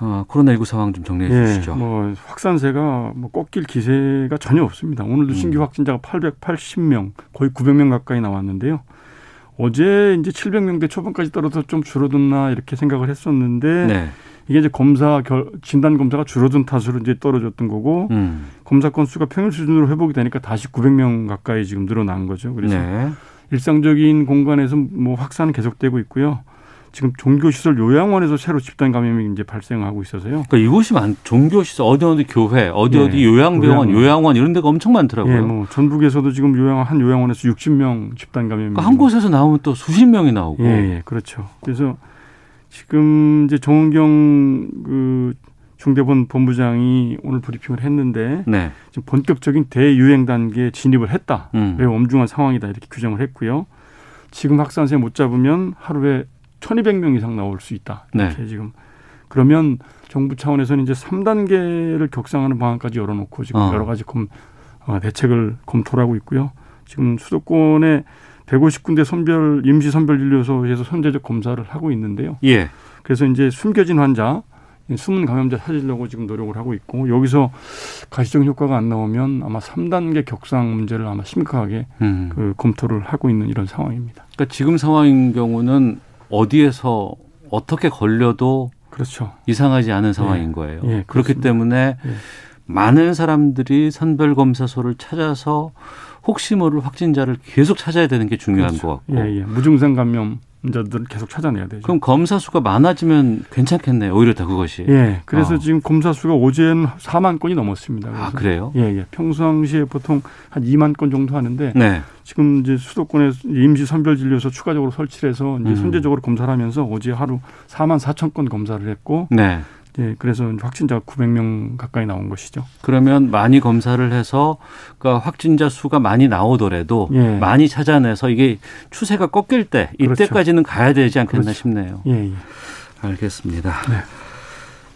어, 코로나19 상황 좀 정리해 예, 주시죠. 뭐 확산세가 뭐 꺾일 기세가 전혀 없습니다. 오늘도 음. 신규 확진자가 880명, 거의 900명 가까이 나왔는데요. 어제 이제 700명대 초반까지 떨어져 좀 줄어든나 이렇게 생각을 했었는데 네. 이게 이제 검사 결, 진단 검사가 줄어든 탓으로 이제 떨어졌던 거고 음. 검사 건수가 평일 수준으로 회복이 되니까 다시 900명 가까이 지금 늘어난 거죠. 그래서 네. 일상적인 공간에서 뭐 확산은 계속되고 있고요. 지금 종교시설 요양원에서 새로 집단 감염이 이제 발생하고 있어서요. 그러니까 이곳이 많, 종교시설, 어디 어디 교회, 어디 예, 어디 요양병원, 요양원. 요양원 이런 데가 엄청 많더라고요. 예, 뭐 전북에서도 지금 요양 한 요양원에서 60명 집단 감염이 그러니까 한 곳에서 나오면 또 수십 명이 나오고. 예, 예, 그렇죠. 그래서 지금 이제 정은경 그 중대본 본부장이 오늘 브리핑을 했는데 네. 지금 본격적인 대유행 단계에 진입을 했다. 음. 매우 엄중한 상황이다 이렇게 규정을 했고요. 지금 확산세 못 잡으면 하루에 1,200명 이상 나올 수 있다. 이렇게 지금 그러면 정부 차원에서는 이제 3단계를 격상하는 방안까지 열어놓고 지금 어. 여러 가지 검, 어, 대책을 검토를 하고 있고요. 지금 수도권에 150군데 선별 임시 선별 진료소에서 선제적 검사를 하고 있는데요. 예. 그래서 이제 숨겨진 환자, 숨은 감염자 찾으려고 지금 노력을 하고 있고 여기서 가시적 효과가 안 나오면 아마 3단계 격상 문제를 아마 심각하게 음. 그 검토를 하고 있는 이런 상황입니다. 그러니까 지금 상황인 경우는 어디에서 어떻게 걸려도 그렇죠. 이상하지 않은 상황인 거예요. 예, 그렇기. 때문에 예. 많은 사람들이 선별 검사소를 찾아서 혹시 모를 확진자를 계속 찾아야 되는 게 중요한 그렇죠. 것 같고. 예, 예. 무증상 감염 자들을 계속 찾아내야 되죠. 그럼 검사 수가 많아지면 괜찮겠네요. 오히려 더 그것이. 예. 그래서 어. 지금 검사 수가 어제는 4만 건이 넘었습니다. 아, 그래서 그래요? 예, 예. 평상시에 보통 한 2만 건 정도 하는데 네. 지금 이제 수도권에 임시 선별 진료소 추가적으로 설치를 해서 이제 음. 선제적으로 검사를 하면서 어제 하루 4만 4천 건 검사를 했고 네. 예, 그래서 확진자가 900명 가까이 나온 것이죠. 그러면 많이 검사를 해서 그러니까 확진자 수가 많이 나오더라도 예. 많이 찾아내서 이게 추세가 꺾일 때 그렇죠. 이때까지는 가야 되지 않겠나 그렇죠. 싶네요. 예, 예. 알겠습니다.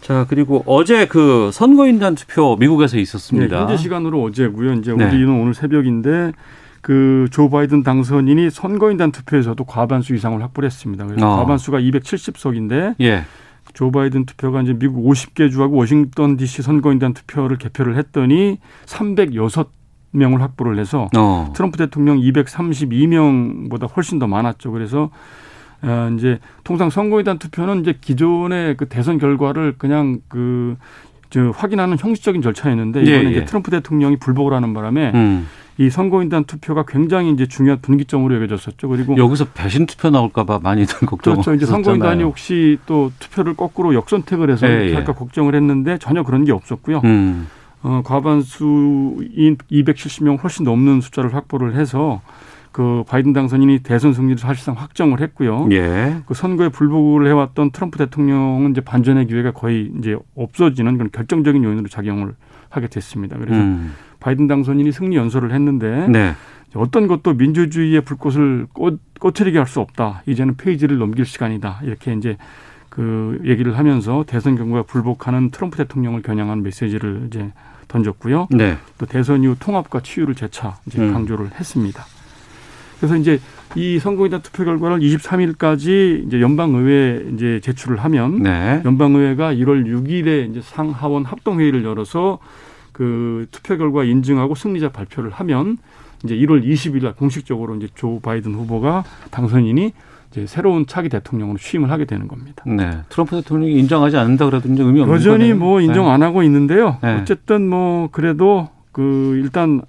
자 그리고 어제 그 선거인단 투표 미국에서 있었습니다. 네, 현재 시간으로 어제고요. 이제 네. 우리는 오늘 새벽인데 그조 바이든 당선인이 선거인단 투표에서도 과반수 이상을 확보를 했습니다. 그래서 어. 과반수가 270석인데 예. 조 바이든 투표가 이제 미국 50개 주하고 워싱턴 DC 선거인단 투표를 개표를 했더니 306명을 확보를 해서 어. 트럼프 대통령 232명보다 훨씬 더 많았죠. 그래서 어, 이제 통상 선거인단 투표는 이제 기존의 그 대선 결과를 그냥 그저 확인하는 형식적인 절차였는데 예, 이번에 예. 이제 트럼프 대통령이 불복을 하는 바람에 음. 이 선거인단 투표가 굉장히 이제 중요한 분기점으로 여겨졌었죠. 그리고 여기서 배신 투표 나올까봐 많이들 걱정. 그렇죠. 이제 선거인단이 혹시 또 투표를 거꾸로 역선택을 해서 예, 예. 할까 걱정을 했는데 전혀 그런 게 없었고요. 음. 어, 과반수인 270명 훨씬 넘는 숫자를 확보를 해서 그 바이든 당선인이 대선 승리를 사실상 확정을 했고요. 예. 그 선거에 불복을 해왔던 트럼프 대통령은 이제 반전의 기회가 거의 이제 없어지는 그런 결정적인 요인으로 작용을 하게 됐습니다. 그래서 음. 바이든 당선인이 승리 연설을 했는데 네. 어떤 것도 민주주의의 불꽃을 꺼, 꺼트리게 할 수 없다. 이제는 페이지를 넘길 시간이다. 이렇게 이제 그 얘기를 하면서 대선 경과에 불복하는 트럼프 대통령을 겨냥한 메시지를 이제 던졌고요. 네. 또 대선 이후 통합과 치유를 재차 이제 음. 강조를 했습니다. 그래서 이제 이 선거인단 투표 결과를 23일까지 이제 연방의회에 이제 제출을 하면 네. 연방의회가 1월 6일에 이제 상하원 합동회의를 열어서 그 투표 결과 인증하고 승리자 발표를 하면 이제 1월 20일 날 공식적으로 이제 조 바이든 후보가 당선인이 이제 새로운 차기 대통령으로 취임을 하게 되는 겁니다. 네. 트럼프 대통령이 인정하지 않는다 그래도 이제 의미 없는 여전히 거네요. 뭐 인정 네. 안 하고 있는데요. 네. 어쨌든 뭐 그래도 그 일단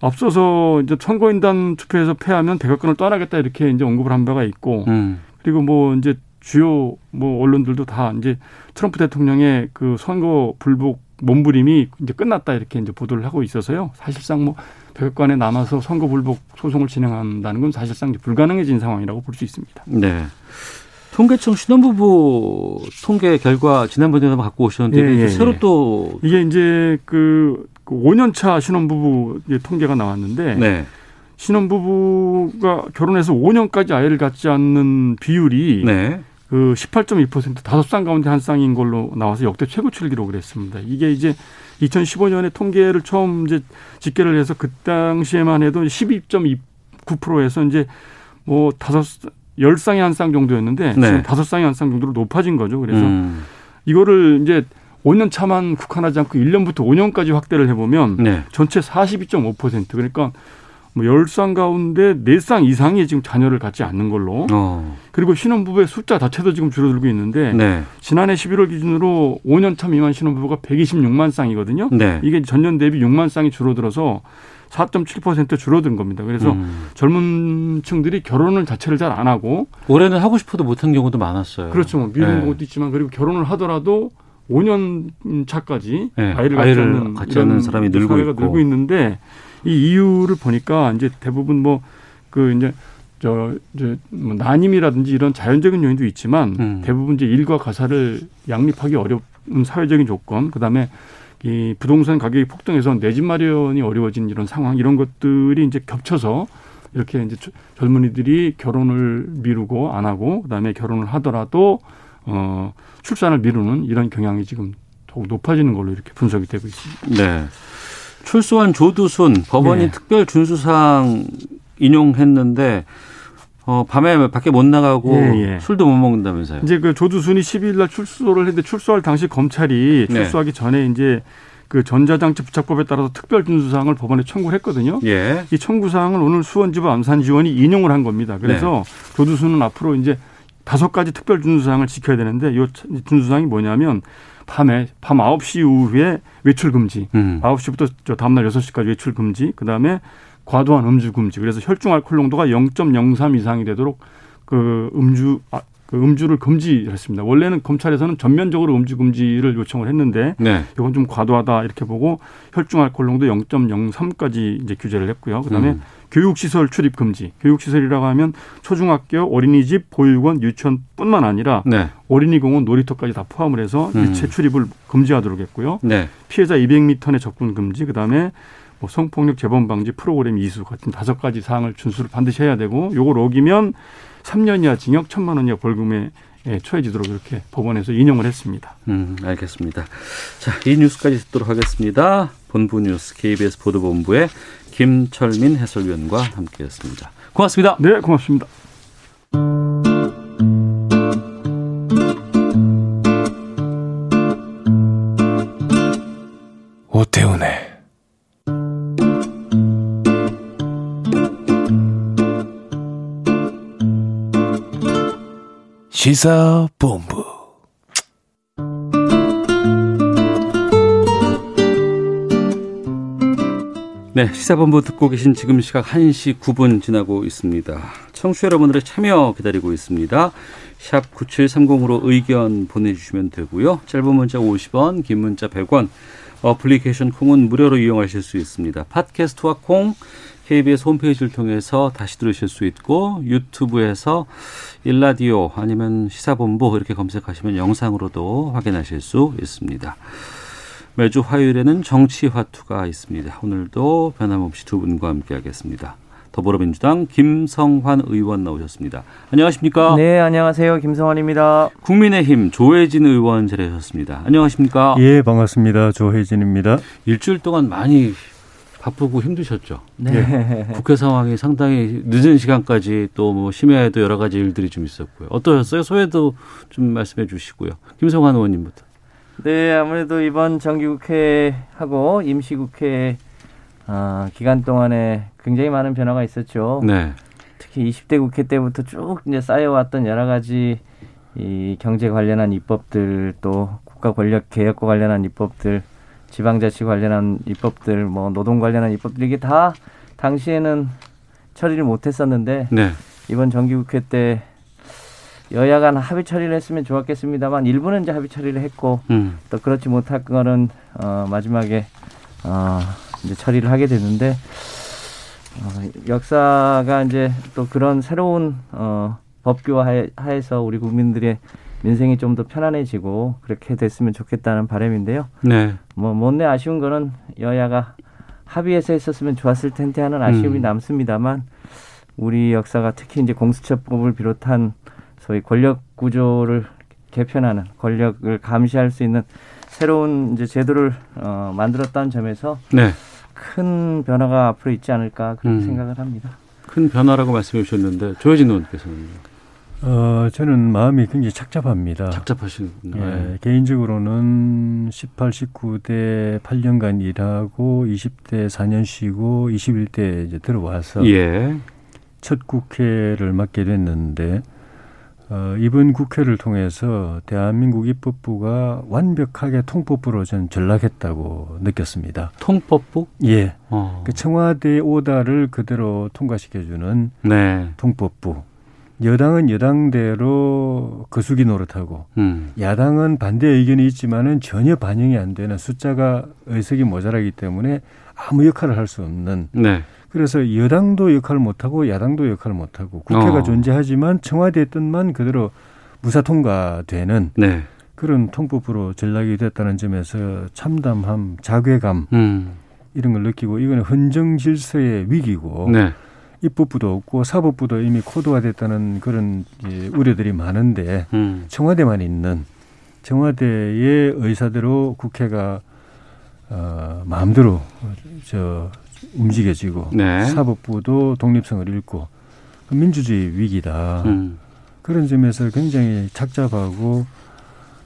앞서서 이제 선거인단 투표에서 패하면 대각선을 떠나겠다 이렇게 이제 언급을 한 바가 있고 음. 그리고 뭐 이제 주요 뭐 언론들도 다 이제 트럼프 대통령의 그 선거 불복 몸부림이 이제 끝났다 이렇게 이제 보도를 하고 있어서요. 사실상 뭐 백악관에 남아서 선거 불복 소송을 진행한다는 건 사실상 이제 불가능해진 상황이라고 볼 수 있습니다. 네. 통계청 신혼부부 통계 결과 지난번에 한번 갖고 오셨는데 예, 예, 새로 예. 또 이게 이제 그, 그 5년차 신혼부부 이제 통계가 나왔는데 네. 신혼부부가 결혼해서 5년까지 아이를 갖지 않는 비율이 네. 그 18.2% 다섯 쌍 가운데 한 쌍인 걸로 나와서 역대 최고치를 기록을 했습니다. 이게 이제 2015년에 통계를 처음 이제 집계를 해서 그 당시에만 해도 12.29%에서 이제 뭐 다섯 열 쌍에 한 쌍 정도였는데 네. 지금 다섯 쌍에 한 쌍 정도로 높아진 거죠. 그래서 음. 이거를 이제 5년 차만 국한하지 않고 1년부터 5년까지 확대를 해보면 네. 전체 42.5% 그러니까 뭐 10쌍 가운데 4쌍 이상이 지금 자녀를 갖지 않는 걸로 어. 그리고 신혼부부의 숫자 자체도 지금 줄어들고 있는데 네. 지난해 11월 기준으로 5년 차 미만 신혼부부가 126만 쌍이거든요. 네. 이게 전년 대비 6만 쌍이 줄어들어서 4.7% 줄어든 겁니다. 그래서 음. 젊은 층들이 결혼을 자체를 잘 안 하고 올해는 하고 싶어도 못한 경우도 많았어요. 그렇죠. 뭐 미루는 네. 것도 있지만 그리고 결혼을 하더라도 5년 차까지 네. 아이를 갖지 아이를 않는, 갖지 않는 사람이 늘고 있고. 늘고 있는데 이 이유를 보니까 이제 대부분 뭐 그 이제 저, 저, 뭐 난임이라든지 이런 자연적인 요인도 있지만 음. 대부분 이제 일과 가사를 양립하기 어려운 사회적인 조건, 그 다음에 이 부동산 가격이 폭등해서 내 집 마련이 어려워진 이런 상황, 이런 것들이 이제 겹쳐서 이렇게 이제 저- 젊은이들이 결혼을 미루고 안 하고, 그 다음에 결혼을 하더라도 어, 출산을 미루는 이런 경향이 지금 더욱 높아지는 걸로 이렇게 분석이 되고 있습니다. 네. 출소한 조두순 법원이 네. 특별 준수상 인용했는데 어, 밤에 밖에 못 나가고 예, 예. 술도 못 먹는다면서요. 이제 그 조두순이 10일 날 출소를 했는데 출소할 당시 검찰이 네. 출소하기 전에 이제 그 전자장치 부착법에 따라서 특별 준수사항을 법원에 청구를 했거든요. 예. 이 청구 사항을 오늘 수원지법 암산지원이 인용을 한 겁니다. 그래서 네. 조두순은 앞으로 이제 다섯 가지 특별 준수사항을 지켜야 되는데 이 준수사항이 뭐냐면 밤에 밤 9시 이후에 외출 금지. 음. 9시부터 저 다음 날 6시까지 외출 금지. 그다음에 과도한 음주 금지. 그래서 혈중 알코올 농도가 0.03 이상이 되도록 그 음주 아, 그 음주를 금지했습니다. 원래는 검찰에서는 전면적으로 음주 금지를 요청을 했는데 네. 이건 좀 과도하다 이렇게 보고 혈중 알코올 농도 0.03까지 이제 규제를 했고요. 그다음에 음. 교육시설 출입 금지. 교육시설이라고 하면 초중학교, 어린이집, 보육원, 유치원뿐만 아니라 네. 어린이공원, 놀이터까지 다 포함을 해서 음. 일체 출입을 금지하도록 했고요. 네. 피해자 200m 내 접근 금지. 그다음에 뭐 성폭력 재범 방지 프로그램 이수 같은 다섯 가지 사항을 준수를 반드시 해야 되고 요걸 어기면 3년 이하 징역 1천만 원 이하 벌금에 예, 처해지도록 이렇게 법원에서 인용을 했습니다. 음, 알겠습니다. 자, 이 뉴스까지 듣도록 하겠습니다. 본부 뉴스 KBS 보도본부의 김철민 해설위원과 함께했습니다. 고맙습니다. 네, 고맙습니다. 오태훈의 시사본부 네, 시사본부 듣고 계신 지금 시각 1시 9분 지나고 있습니다. 청취자 여러분들의 참여 기다리고 있습니다. 샵 9730으로 의견 보내주시면 되고요. 짧은 문자 50원, 긴 문자 100원, 어플리케이션 콩은 무료로 이용하실 수 있습니다. 팟캐스트와 콩, KBS 홈페이지를 통해서 다시 들으실 수 있고 유튜브에서 일라디오 아니면 시사본부 이렇게 검색하시면 영상으로도 확인하실 수 있습니다. 매주 화요일에는 정치화투가 있습니다. 오늘도 변함없이 두 분과 함께하겠습니다. 더불어민주당 김성환 의원 나오셨습니다. 안녕하십니까? 네, 안녕하세요. 김성환입니다. 국민의힘 조혜진 의원 자리하셨습니다. 안녕하십니까? 예, 반갑습니다. 조혜진입니다. 일주일 동안 많이 바쁘고 힘드셨죠? 네. 국회 상황이 상당히 늦은 시간까지 또 뭐 심야에도 여러 가지 일들이 좀 있었고요. 어떠셨어요? 소회도 좀 말씀해 주시고요. 김성환 의원님부터. 네, 아무래도 이번 정기국회하고 임시국회 아, 기간 동안에 굉장히 많은 변화가 있었죠. 네. 특히 20대 국회 때부터 쭉 이제 쌓여왔던 여러 가지 이 경제 관련한 입법들 또 국가 권력 개혁과 관련한 입법들 지방자치 관련한 입법들 뭐 노동 관련한 입법들 이게 다 당시에는 처리를 못했었는데 네. 이번 정기국회 때 여야 간 합의 처리를 했으면 좋았겠습니다만 일부는 이제 합의 처리를 했고 음. 또 그렇지 못할 거는 어, 마지막에 어, 이제 처리를 하게 됐는데 어, 역사가 이제 또 그런 새로운 어, 법규화 하에- 하에서 우리 국민들의 민생이 좀 더 편안해지고 그렇게 됐으면 좋겠다는 바람인데요. 네. 뭐 못내 아쉬운 거는 여야가 합의해서 했었으면 좋았을 텐데 하는 아쉬움이 음. 남습니다만 우리 역사가 특히 이제 공수처법을 비롯한 소위 권력 구조를 개편하는 권력을 감시할 수 있는 새로운 이제 제도를 어, 만들었다는 점에서 네. 큰 변화가 앞으로 있지 않을까 그렇게 음. 생각을 합니다. 큰 변화라고 말씀해 주셨는데 조혜진 의원께서는 어, 저는 마음이 굉장히 착잡합니다. 착잡하시는군요. 예, 개인적으로는 18, 19대 8년간 일하고 20대 4년 쉬고 21대 이제 들어와서 예. 첫 국회를 맡게 됐는데 어, 이번 국회를 통해서 대한민국 입법부가 완벽하게 통법부로 전 전락했다고 느꼈습니다. 통법부? 예, 어. 그 청와대 오다를 그대로 통과시켜주는 네. 통법부. 여당은 여당대로 거수기 노릇하고 음. 야당은 반대 의견이 있지만은 전혀 반영이 안 되는 숫자가 의석이 모자라기 때문에 아무 역할을 할 수 없는 네. 그래서 여당도 역할을 못하고 야당도 역할을 못하고 국회가 어. 존재하지만 청와대의 뜻만 그대로 무사 통과되는 네. 그런 통법으로 전락이 됐다는 점에서 참담함, 자괴감 음. 이런 걸 느끼고 이거는 헌정 질서의 위기고 네. 입법부도 없고 사법부도 이미 코드화됐다는 그런 이제 우려들이 많은데 음. 청와대만 있는 청와대의 의사대로 국회가 어, 마음대로 저 움직여지고 네. 사법부도 독립성을 잃고 그 민주주의 위기다 음. 그런 점에서 굉장히 착잡하고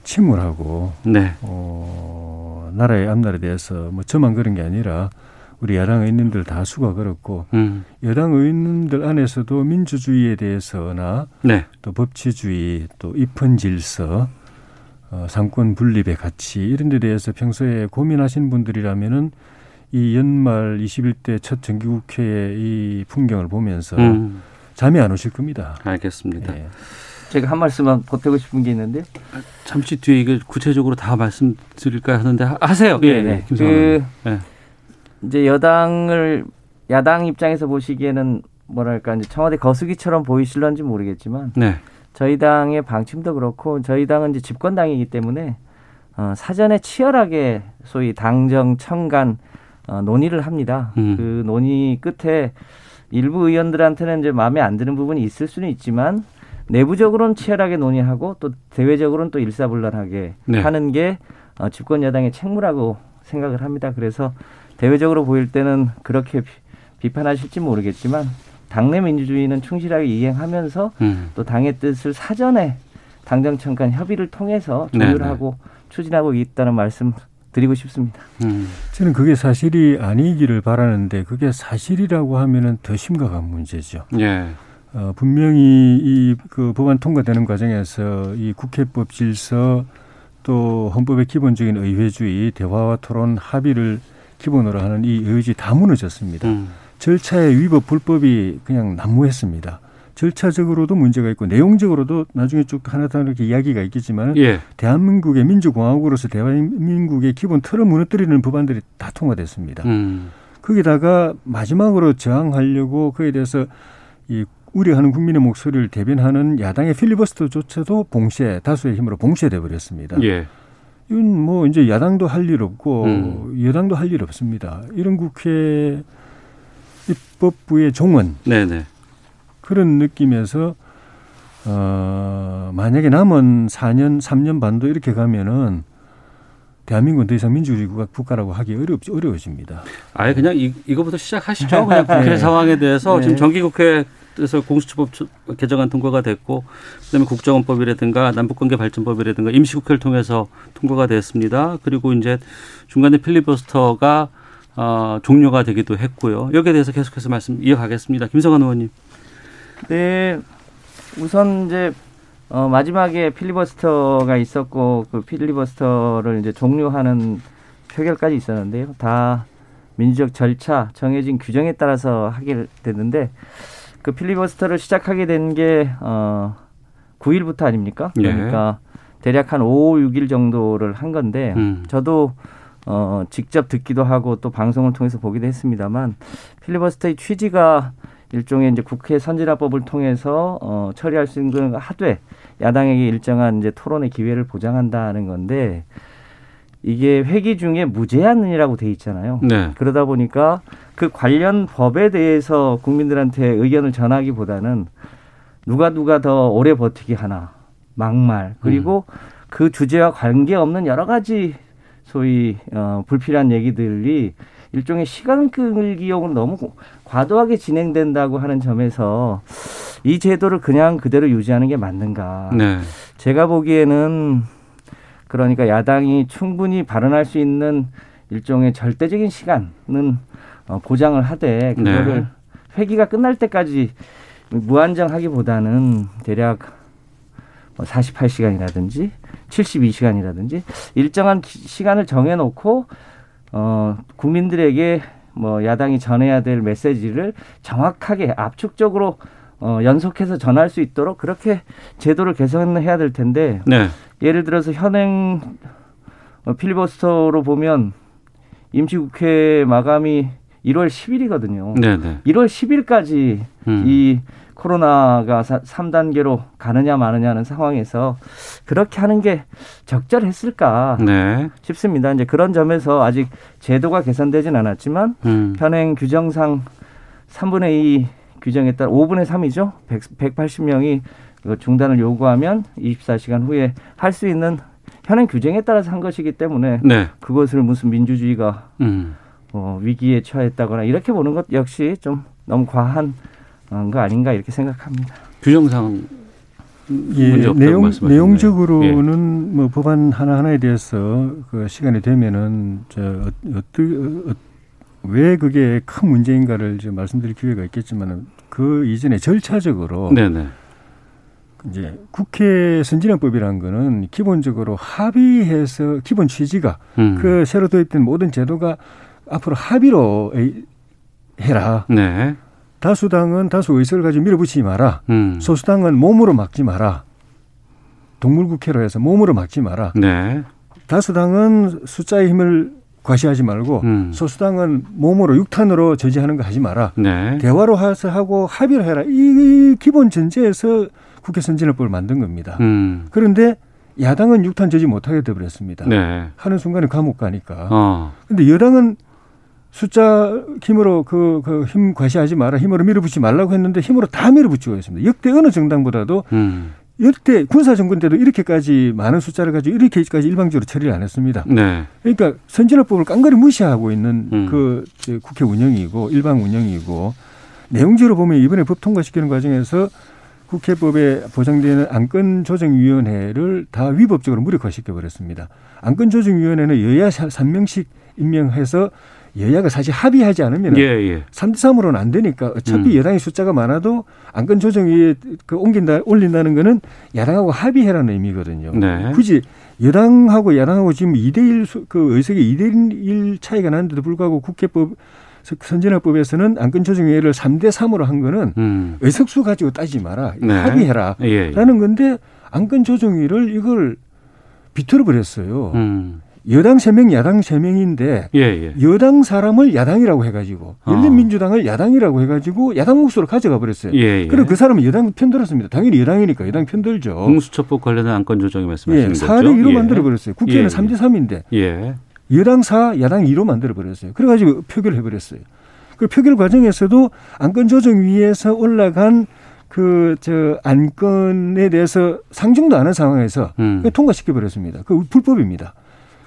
침울하고 네. 어, 나라의 앞날에 대해서 뭐 저만 그런 게 아니라 우리 야당 의원님들 다 수가 그렇고 음. 여당 의원님들 안에서도 민주주의에 대해서나 네. 또 법치주의, 또 입헌 질서, 어, 상권 분립의 가치 이런 데 대해서 평소에 고민하신 분들이라면은 이 연말 21대 첫 정기국회의 이 풍경을 보면서 음. 잠이 안 오실 겁니다. 알겠습니다. 예. 제가 한 말씀만 보태고 싶은 게 있는데 잠시 뒤에 이게 구체적으로 다 말씀드릴까 하는데 하- 하세요. 예, 네. 예. 김성환 그. 예. 이제 여당을 야당 입장에서 보시기에는 뭐랄까 이제 청와대 거수기처럼 보이실런지 모르겠지만 네. 저희 당의 방침도 그렇고 저희 당은 이제 집권당이기 때문에 어, 사전에 치열하게 소위 당정 청간 어, 논의를 합니다. 음. 그 논의 끝에 일부 의원들한테는 이제 마음에 안 드는 부분이 있을 수는 있지만 내부적으로는 치열하게 논의하고 또 대외적으로는 또 일사불란하게 네. 하는 게 어, 집권 여당의 책무라고 생각을 합니다. 그래서 대외적으로 보일 때는 그렇게 비, 비판하실지 모르겠지만 당내 민주주의는 충실하게 이행하면서 음. 또 당의 뜻을 사전에 당정 청간 협의를 통해서 네, 조율하고 추진하고 있다는 말씀 드리고 싶습니다. 음. 저는 그게 사실이 아니기를 바라는데 그게 사실이라고 하면은 더 심각한 문제죠. 예. 어, 분명히 이 그 법안 통과되는 과정에서 이 국회법 질서 또 헌법의 기본적인 의회주의, 대화와 토론, 합의를 기본으로 하는 이 의지 다 무너졌습니다. 음. 절차의 위법 불법이 그냥 난무했습니다. 절차적으로도 문제가 있고 내용적으로도 나중에 쭉 하나하나 이렇게 이야기가 있겠지만 예. 대한민국의 민주공화국으로서 대한민국의 기본 틀을 무너뜨리는 법안들이 다 통과됐습니다. 음. 거기다가 마지막으로 저항하려고 그에 대해서 이 우려하는 국민의 목소리를 대변하는 야당의 필리버스터조차도 봉쇄 다수의 힘으로 봉쇄돼 버렸습니다. 예. 이건 뭐 이제 야당도 할 일 없고 음. 여당도 할 일 없습니다. 이런 국회 입법부의 종은 네, 네. 그런 느낌에서 어 만약에 남은 4년 3년 반도 이렇게 가면은 대한민국은 더 이상 민주주의 국가- 국가라고 하기 어렵 어려워집니다. 아예 그냥 이, 이거부터 시작하시죠. 그냥 국회 네. 상황에 대해서 네. 지금 정기국회에서 공수처법 초- 개정안 통과가 됐고 그다음에 국정원법이라든가 남북관계 발전법이라든가 임시국회를 통해서 통과가 됐습니다. 그리고 이제 중간에 필리버스터가 어, 종료가 되기도 했고요. 여기에 대해서 계속해서 말씀 이어가겠습니다. 김성환 의원님. 네, 우선 이제 어, 마지막에 필리버스터가 있었고 그 필리버스터를 이제 종료하는 표결까지 있었는데요. 다 민주적 절차, 정해진 규정에 따라서 하게 됐는데 그 필리버스터를 시작하게 된 게 어, 9일부터 아닙니까? 예. 그러니까 대략 한 5, 6일 정도를 한 건데 음. 저도 어, 직접 듣기도 하고 또 방송을 통해서 보기도 했습니다만 필리버스터의 취지가 일종의 이제 국회 선진화법을 통해서 어, 처리할 수 있는 걸 하되 야당에게 일정한 이제 토론의 기회를 보장한다는 건데 이게 회기 중에 무제한이라고 돼 있잖아요. 네. 그러다 보니까 그 관련 법에 대해서 국민들한테 의견을 전하기보다는 누가 누가 더 오래 버티기 하나 막말 그리고 그 주제와 관계없는 여러 가지 소위 어, 불필요한 얘기들이 일종의 시간 끌기용으로 너무 과도하게 진행된다고 하는 점에서 이 제도를 그냥 그대로 유지하는 게 맞는가? 네. 제가 보기에는 그러니까 야당이 충분히 발언할 수 있는 일종의 절대적인 시간은 어, 보장을 하되 그거를 네. 회기가 끝날 때까지 무한정하기보다는 대략 뭐 48시간이라든지 72시간이라든지 일정한 기- 시간을 정해놓고 어, 국민들에게 뭐 야당이 전해야 될 메시지를 정확하게 압축적으로 어, 연속해서 전할 수 있도록 그렇게 제도를 개선해야 될 텐데 네. 예를 들어서 현행 어, 필리버스터로 보면 임시국회 마감이 1월 10일이거든요. 네, 네. 1월 10일까지 음. 이 코로나가 3단계로 가느냐 마느냐는 상황에서 그렇게 하는 게 적절했을까 네. 싶습니다. 이제 그런 점에서 아직 제도가 개선되진 않았지만 음. 현행 규정상 3분의 2 규정에 따라 5분의 3이죠. 100, 180명이 중단을 요구하면 24시간 후에 할 수 있는 현행 규정에 따라서 한 것이기 때문에 네. 그것을 무슨 민주주의가 음. 어, 위기에 처했다거나 이렇게 보는 것 역시 좀 너무 과한 어, 거 아닌가 이렇게 생각합니다. 규정상 예, 문제 없다고 내용. 내용적으로는 뭐 법안 하나 하나에 대해서 그 시간이 되면은 저 어, 어떠, 어, 왜 그게 큰 문제인가를 이제 말씀드릴 기회가 있겠지만은 그 이전에 절차적으로 예. 네네. 이제 국회 선진화법이라는 거는 기본적으로 합의해서 기본 취지가 음. 그 새로 도입된 모든 제도가 앞으로 합의로 에- 해라. 네. 다수당은 다수 의석을 가지고 밀어붙이지 마라. 음. 소수당은 몸으로 막지 마라. 동물국회로 해서 몸으로 막지 마라. 네. 다수당은 숫자의 힘을 과시하지 말고 음. 소수당은 몸으로 육탄으로 저지하는 거 하지 마라. 네. 대화로 해서 하고 합의를 해라. 이 기본 전제에서 국회 선진화법을 만든 겁니다. 음. 그런데 야당은 육탄 저지 못하게 돼버렸습니다. 네. 하는 순간에 감옥 가니까. 어. 근데 여당은 숫자 힘으로 그, 그 힘 과시하지 마라. 힘으로 밀어붙이지 말라고 했는데 힘으로 다 밀어붙이고 있습니다. 역대 어느 정당보다도 음. 역대 군사 정권 때도 이렇게까지 많은 숫자를 가지고 이렇게까지 일방적으로 처리를 안 했습니다. 네. 그러니까 선진화법을 깡그리 무시하고 있는 음. 그 국회 운영이고 일방 운영이고 내용적으로 보면 이번에 법 통과시키는 과정에서 국회법에 보장되는 안건 조정위원회를 다 위법적으로 무력화시켜 버렸습니다. 안건 조정위원회는 여야 3명씩 임명해서 여야가 사실 합의하지 않으면 예, 예. 3대 3으로는 안 되니까 어차피 음. 여당의 숫자가 많아도 안건 조정 위에 그 옮긴다 올린다는 거는 야당하고 합의해라는 의미거든요. 네. 굳이 여당하고 야당하고 지금 2대 1 그 의석이 2대 1 차이가 나는데도 불구하고 국회법 선진화법에서는 안건 조정위를 3대 3으로 한 거는 음. 의석수 가지고 따지지 마라. 네. 합의해라. 예. 예. 라는 건데 안건 조정위를 이걸 비틀어 버렸어요. 음. 여당 3명, 야당 3명인데 예, 예. 여당 사람을 야당이라고 해가지고 어. 열린민주당을 야당이라고 해가지고 야당 몫으로 가져가 버렸어요. 예, 예. 그리고 그 사람은 여당 편들었습니다. 당연히 여당이니까 여당 편들죠. 공수처법 관련한 안건 조정이 예, 말씀하시는 거죠? 4대 2로 예. 만들어 버렸어요. 국회는 예, 예. 3대 3인데 예. 여당 4, 야당 2로 만들어 버렸어요. 그래가지고 표결 해 버렸어요. 그 표결 과정에서도 안건 조정 위에서 올라간 그 저 안건에 대해서 상정도 안 한 상황에서 음. 통과시켜 버렸습니다. 그 불법입니다.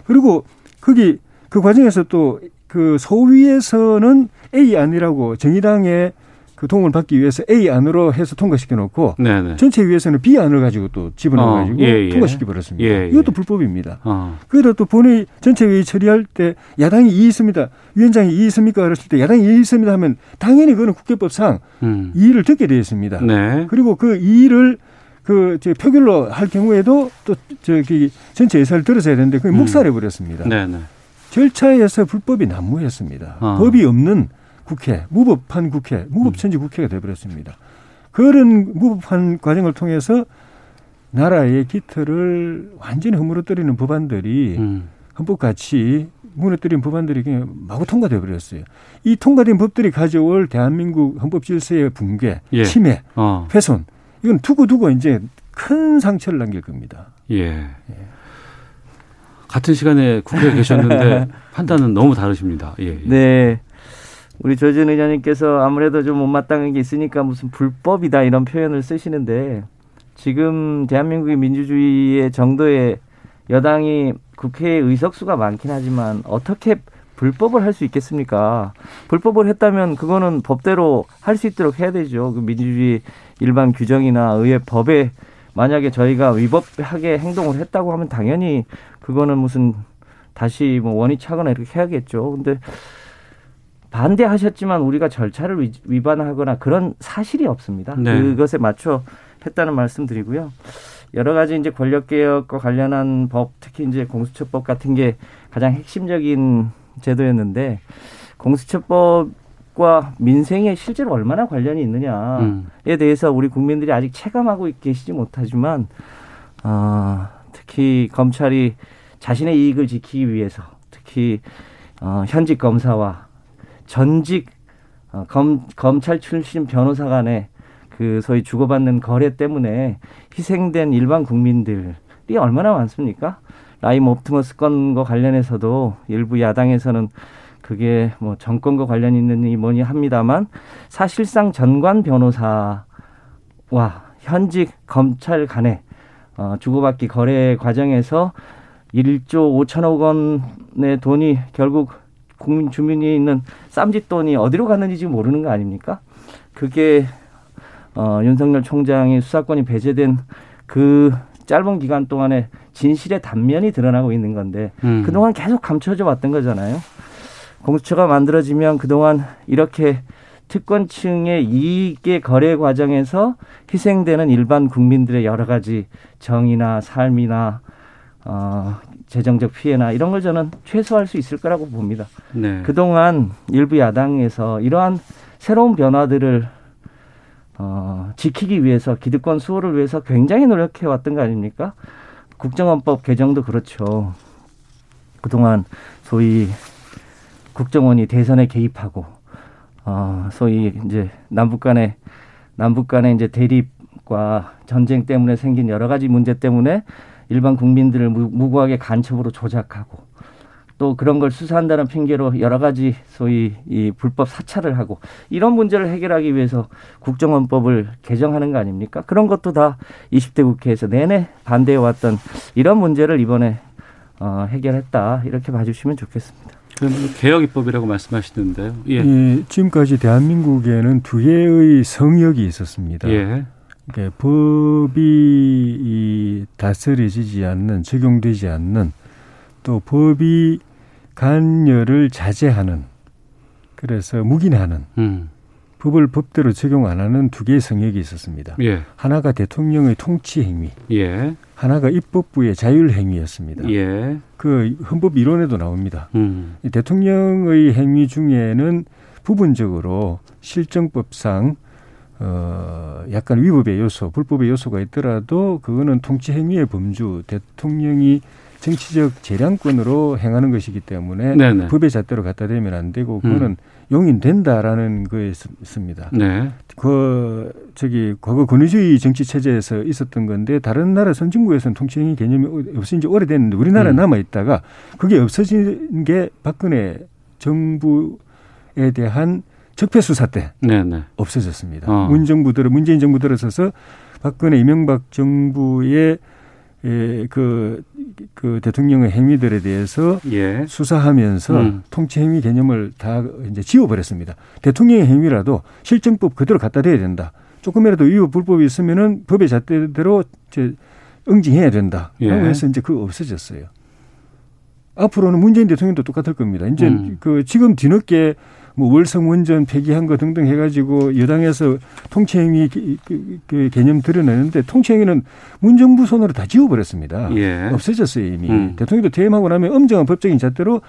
그리고 거기 그 과정에서 또 그 소위에서는 A 아니라고 정의당의 그그 도움을 받기 위해서 A 안으로 해서 통과시켜 놓고 네네. 전체 위에서는 B 안을 가지고 또 집어넣어 가지고 어, 예, 예. 통과시켜 버렸습니다. 예, 예. 이것도 불법입니다. 어. 그래도 또 본회의 전체 회의 처리할 때 야당이 이의 있습니다. 위원장이 이의 있습니까? 그랬을 때 야당이 이의 있습니다 하면 당연히 그거는 국회법상 음. 이의를 듣게 되어 있습니다. 네. 그리고 그 이의를 그저 표결로 할 경우에도 또 저기 전체 예산을 들어서야 되는데 그게 음. 묵살해 버렸습니다. 네네. 절차에서 불법이 난무했습니다. 어. 법이 없는 국회, 무법한 국회, 무법천지 국회가 돼버렸습니다. 그런 무법한 과정을 통해서 나라의 기틀을 완전히 허물어뜨리는 법안들이 음. 헌법 같이 무너뜨린 법안들이 그냥 마구 통과돼 버렸어요. 이 통과된 법들이 가져올 대한민국 헌법 질서의 붕괴, 예. 침해, 어. 훼손 이건 두고 두고 이제 큰 상처를 남길 겁니다. 예. 같은 시간에 국회에 계셨는데 판단은 너무 다르십니다. 예. 예. 네. 우리 조준 의원님께서 아무래도 좀 못마땅한 게 있으니까 무슨 불법이다 이런 표현을 쓰시는데 지금 대한민국의 민주주의의 정도의 여당이 국회에 의석수가 많긴 하지만 어떻게 불법을 할 수 있겠습니까? 불법을 했다면 그거는 법대로 할 수 있도록 해야 되죠. 그 민주주의 일반 규정이나 의회 법에 만약에 저희가 위법하게 행동을 했다고 하면 당연히 그거는 무슨 다시 뭐 원위 차거나 이렇게 해야겠죠. 근데 반대하셨지만 우리가 절차를 위- 위반하거나 그런 사실이 없습니다. 네. 그것에 맞춰 했다는 말씀드리고요. 여러 가지 이제 권력 개혁과 관련한 법, 특히 이제 공수처법 같은 게 가장 핵심적인 제도였는데 공수처법과 민생에 실제로 얼마나 관련이 있느냐에 음. 대해서 우리 국민들이 아직 체감하고 계시지 못하지만 어, 특히 검찰이 자신의 이익을 지키기 위해서 특히 어, 현직 검사와 전직 어, 검, 검찰 출신 변호사 간의 그 소위 주고받는 거래 때문에 희생된 일반 국민들이 얼마나 많습니까? 라임 옵티머스 건과 관련해서도 일부 야당에서는 그게 뭐 정권과 관련이 있느니 뭐니 합니다만 사실상 전관 변호사와 현직 검찰 간의 어, 주고받기 거래 과정에서 1조 5천억 원의 돈이 결국 국민 주민이 있는 쌈짓 돈이 어디로 갔는지 모르는 거 아닙니까? 그게 어, 윤석열 총장이 수사권이 배제된 그 짧은 기간 동안에 진실의 단면이 드러나고 있는 건데 음. 그동안 계속 감춰져 왔던 거잖아요. 공수처가 만들어지면 그동안 이렇게 특권층의 이익의 거래 과정에서 희생되는 일반 국민들의 여러 가지 정의나 삶이나 어, 재정적 피해나 이런 걸 저는 최소화할 수 있을 거라고 봅니다. 네. 그동안 일부 야당에서 이러한 새로운 변화들을 어, 지키기 위해서 기득권 수호를 위해서 굉장히 노력해 왔던 거 아닙니까? 국정원법 개정도 그렇죠. 그동안 소위 국정원이 대선에 개입하고 어, 소위 이제 남북 간의 남북 간의 이제 대립과 전쟁 때문에 생긴 여러 가지 문제 때문에 일반 국민들을 무- 무고하게 간첩으로 조작하고 또 그런 걸 수사한다는 핑계로 여러 가지 소위 이 불법 사찰을 하고 이런 문제를 해결하기 위해서 국정원법을 개정하는 거 아닙니까? 그런 것도 다 20대 국회에서 내내 반대해 왔던 이런 문제를 이번에 어, 해결했다 이렇게 봐주시면 좋겠습니다. 그럼 개혁 입법이라고 말씀하시는데요. 예. 예, 지금까지 대한민국에는 두 개의 성역이 있었습니다. 예. 그러니까 법이 이 다스려지지 않는 적용되지 않는 또 법이 간여를 자제하는 그래서 묵인하는 음. 법을 법대로 적용 안 하는 두 개의 성역이 있었습니다. 예. 하나가 대통령의 통치 행위, 예. 하나가 입법부의 자율 행위였습니다. 예. 그 헌법 이론에도 나옵니다. 음. 이 대통령의 행위 중에는 부분적으로 실정법상 어 약간 위법의 요소, 불법의 요소가 있더라도 그거는 통치 행위의 범주, 대통령이 정치적 재량권으로 행하는 것이기 때문에 네네. 법의 잣대로 갖다 대면 안 되고 그거는 용인된다라는 거에 있습니다. 네. 그 저기 과거 권위주의 정치 체제에서 있었던 건데 다른 나라 선진국에서는 통치행위 개념이 없어진 지 오래됐는데 우리나라에 음. 남아 있다가 그게 없어진 게 박근혜 정부에 대한 적폐 수사 때 네네. 없어졌습니다. 어. 문 정부 들어 문재인 정부 들어서서 박근혜 이명박 정부의 에, 그 그 대통령의 행위들에 대해서 예. 수사하면서 음. 통치 행위 개념을 다 이제 지워버렸습니다. 대통령의 행위라도 실정법 그대로 갖다 대야 된다. 조금이라도 위법 불법이 있으면은 법의 잣대대로 이제 응징해야 된다. 예. 해서 이제 그거 없어졌어요. 앞으로는 문재인 대통령도 똑같을 겁니다. 이제 음. 그 지금 뒤늦게 뭐 월성 원전 폐기한 거 등등 해가지고 여당에서 통치행위 그, 그, 그 개념 드러내는데 통치행위는 문정부 손으로 다 지워버렸습니다. 예. 없어졌어요 이미. 음. 대통령도 퇴임하고 나면 엄정한 법적인 잣대로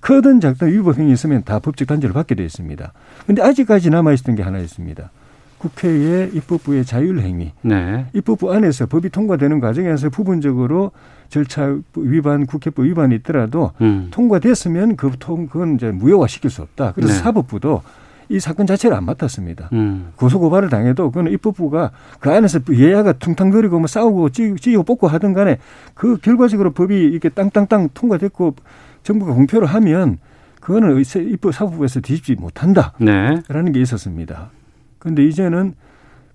크든 작든 위법 행위 있으면 다 법적 단죄를 받게 되어 있습니다. 그런데 아직까지 남아 있었던 게 하나 있습니다. 국회의 입법부의 자율 행위. 네. 입법부 안에서 법이 통과되는 과정에서 부분적으로 절차 위반, 국회법 위반이 있더라도 음. 통과됐으면 그 통, 그건 이제 무효화 시킬 수 없다. 그래서 네. 사법부도 이 사건 자체를 안 맡았습니다. 음. 고소고발을 당해도 그건 입법부가 그 안에서 예야가 퉁탕거리고 뭐 싸우고 찌- 찌고 뽑고 하든 간에 그 결과적으로 법이 이렇게 땅땅땅 통과됐고 정부가 공표를 하면 그거는 입법 사법부에서 뒤집지 못한다. 네. 라는 게 있었습니다. 그런데 이제는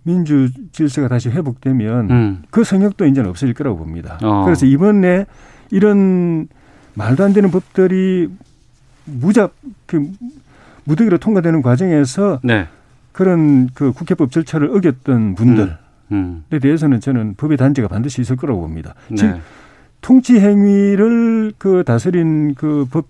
민주 질서가 다시 회복되면 음. 그 성역도 이제는 없어질 거라고 봅니다. 어. 그래서 이번에 이런 말도 안 되는 법들이 무작 그 무더기로 통과되는 과정에서 네. 그런 그 국회법 절차를 어겼던 분들에 음. 대해서는 저는 법의 단죄가 반드시 있을 거라고 봅니다. 즉 네. 통치 행위를 그 다스린 그 법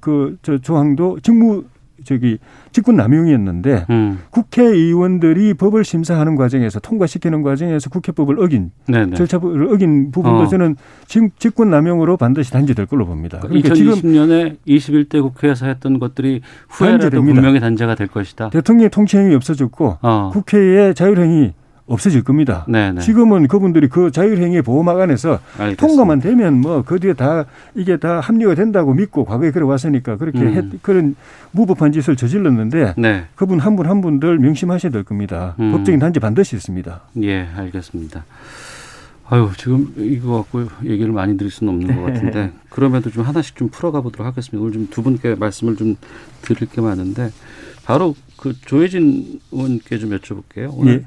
그 저 조항도 직무 저기 직권 남용이었는데 음. 국회의원들이 법을 심사하는 과정에서 통과시키는 과정에서 국회법을 어긴 네네. 절차를 어긴 부분도 어. 저는 지금 직권 남용으로 반드시 단죄될 걸로 봅니다. 그러니까 지금 2020년에 21대 국회에서 했던 것들이 후에라도 단죄됩니다. 분명히 단죄가 될 것이다. 대통령의 통치행위 없어졌고 어. 국회의 자율행위 없어질 겁니다. 네네. 지금은 그분들이 그 자율행위 보호막 안에서 알겠습니다. 통과만 되면 뭐 그 뒤에 다 이게 다 합리가 된다고 믿고 과거에 그래 왔으니까 그렇게 음. 했, 그런 무법한 짓을 저질렀는데 네. 그분 한 분 한 분들 명심하셔야 될 겁니다. 음. 법적인 단죄 반드시 있습니다. 예, 알겠습니다. 아유, 지금 이거 갖고 얘기를 많이 드릴 수는 없는 것 같은데 그럼에도 좀 하나씩 좀 풀어가 보도록 하겠습니다. 오늘 좀 두 분께 말씀을 좀 드릴 게 많은데 바로 그 조혜진 의원께 좀 여쭤볼게요. 오늘 예.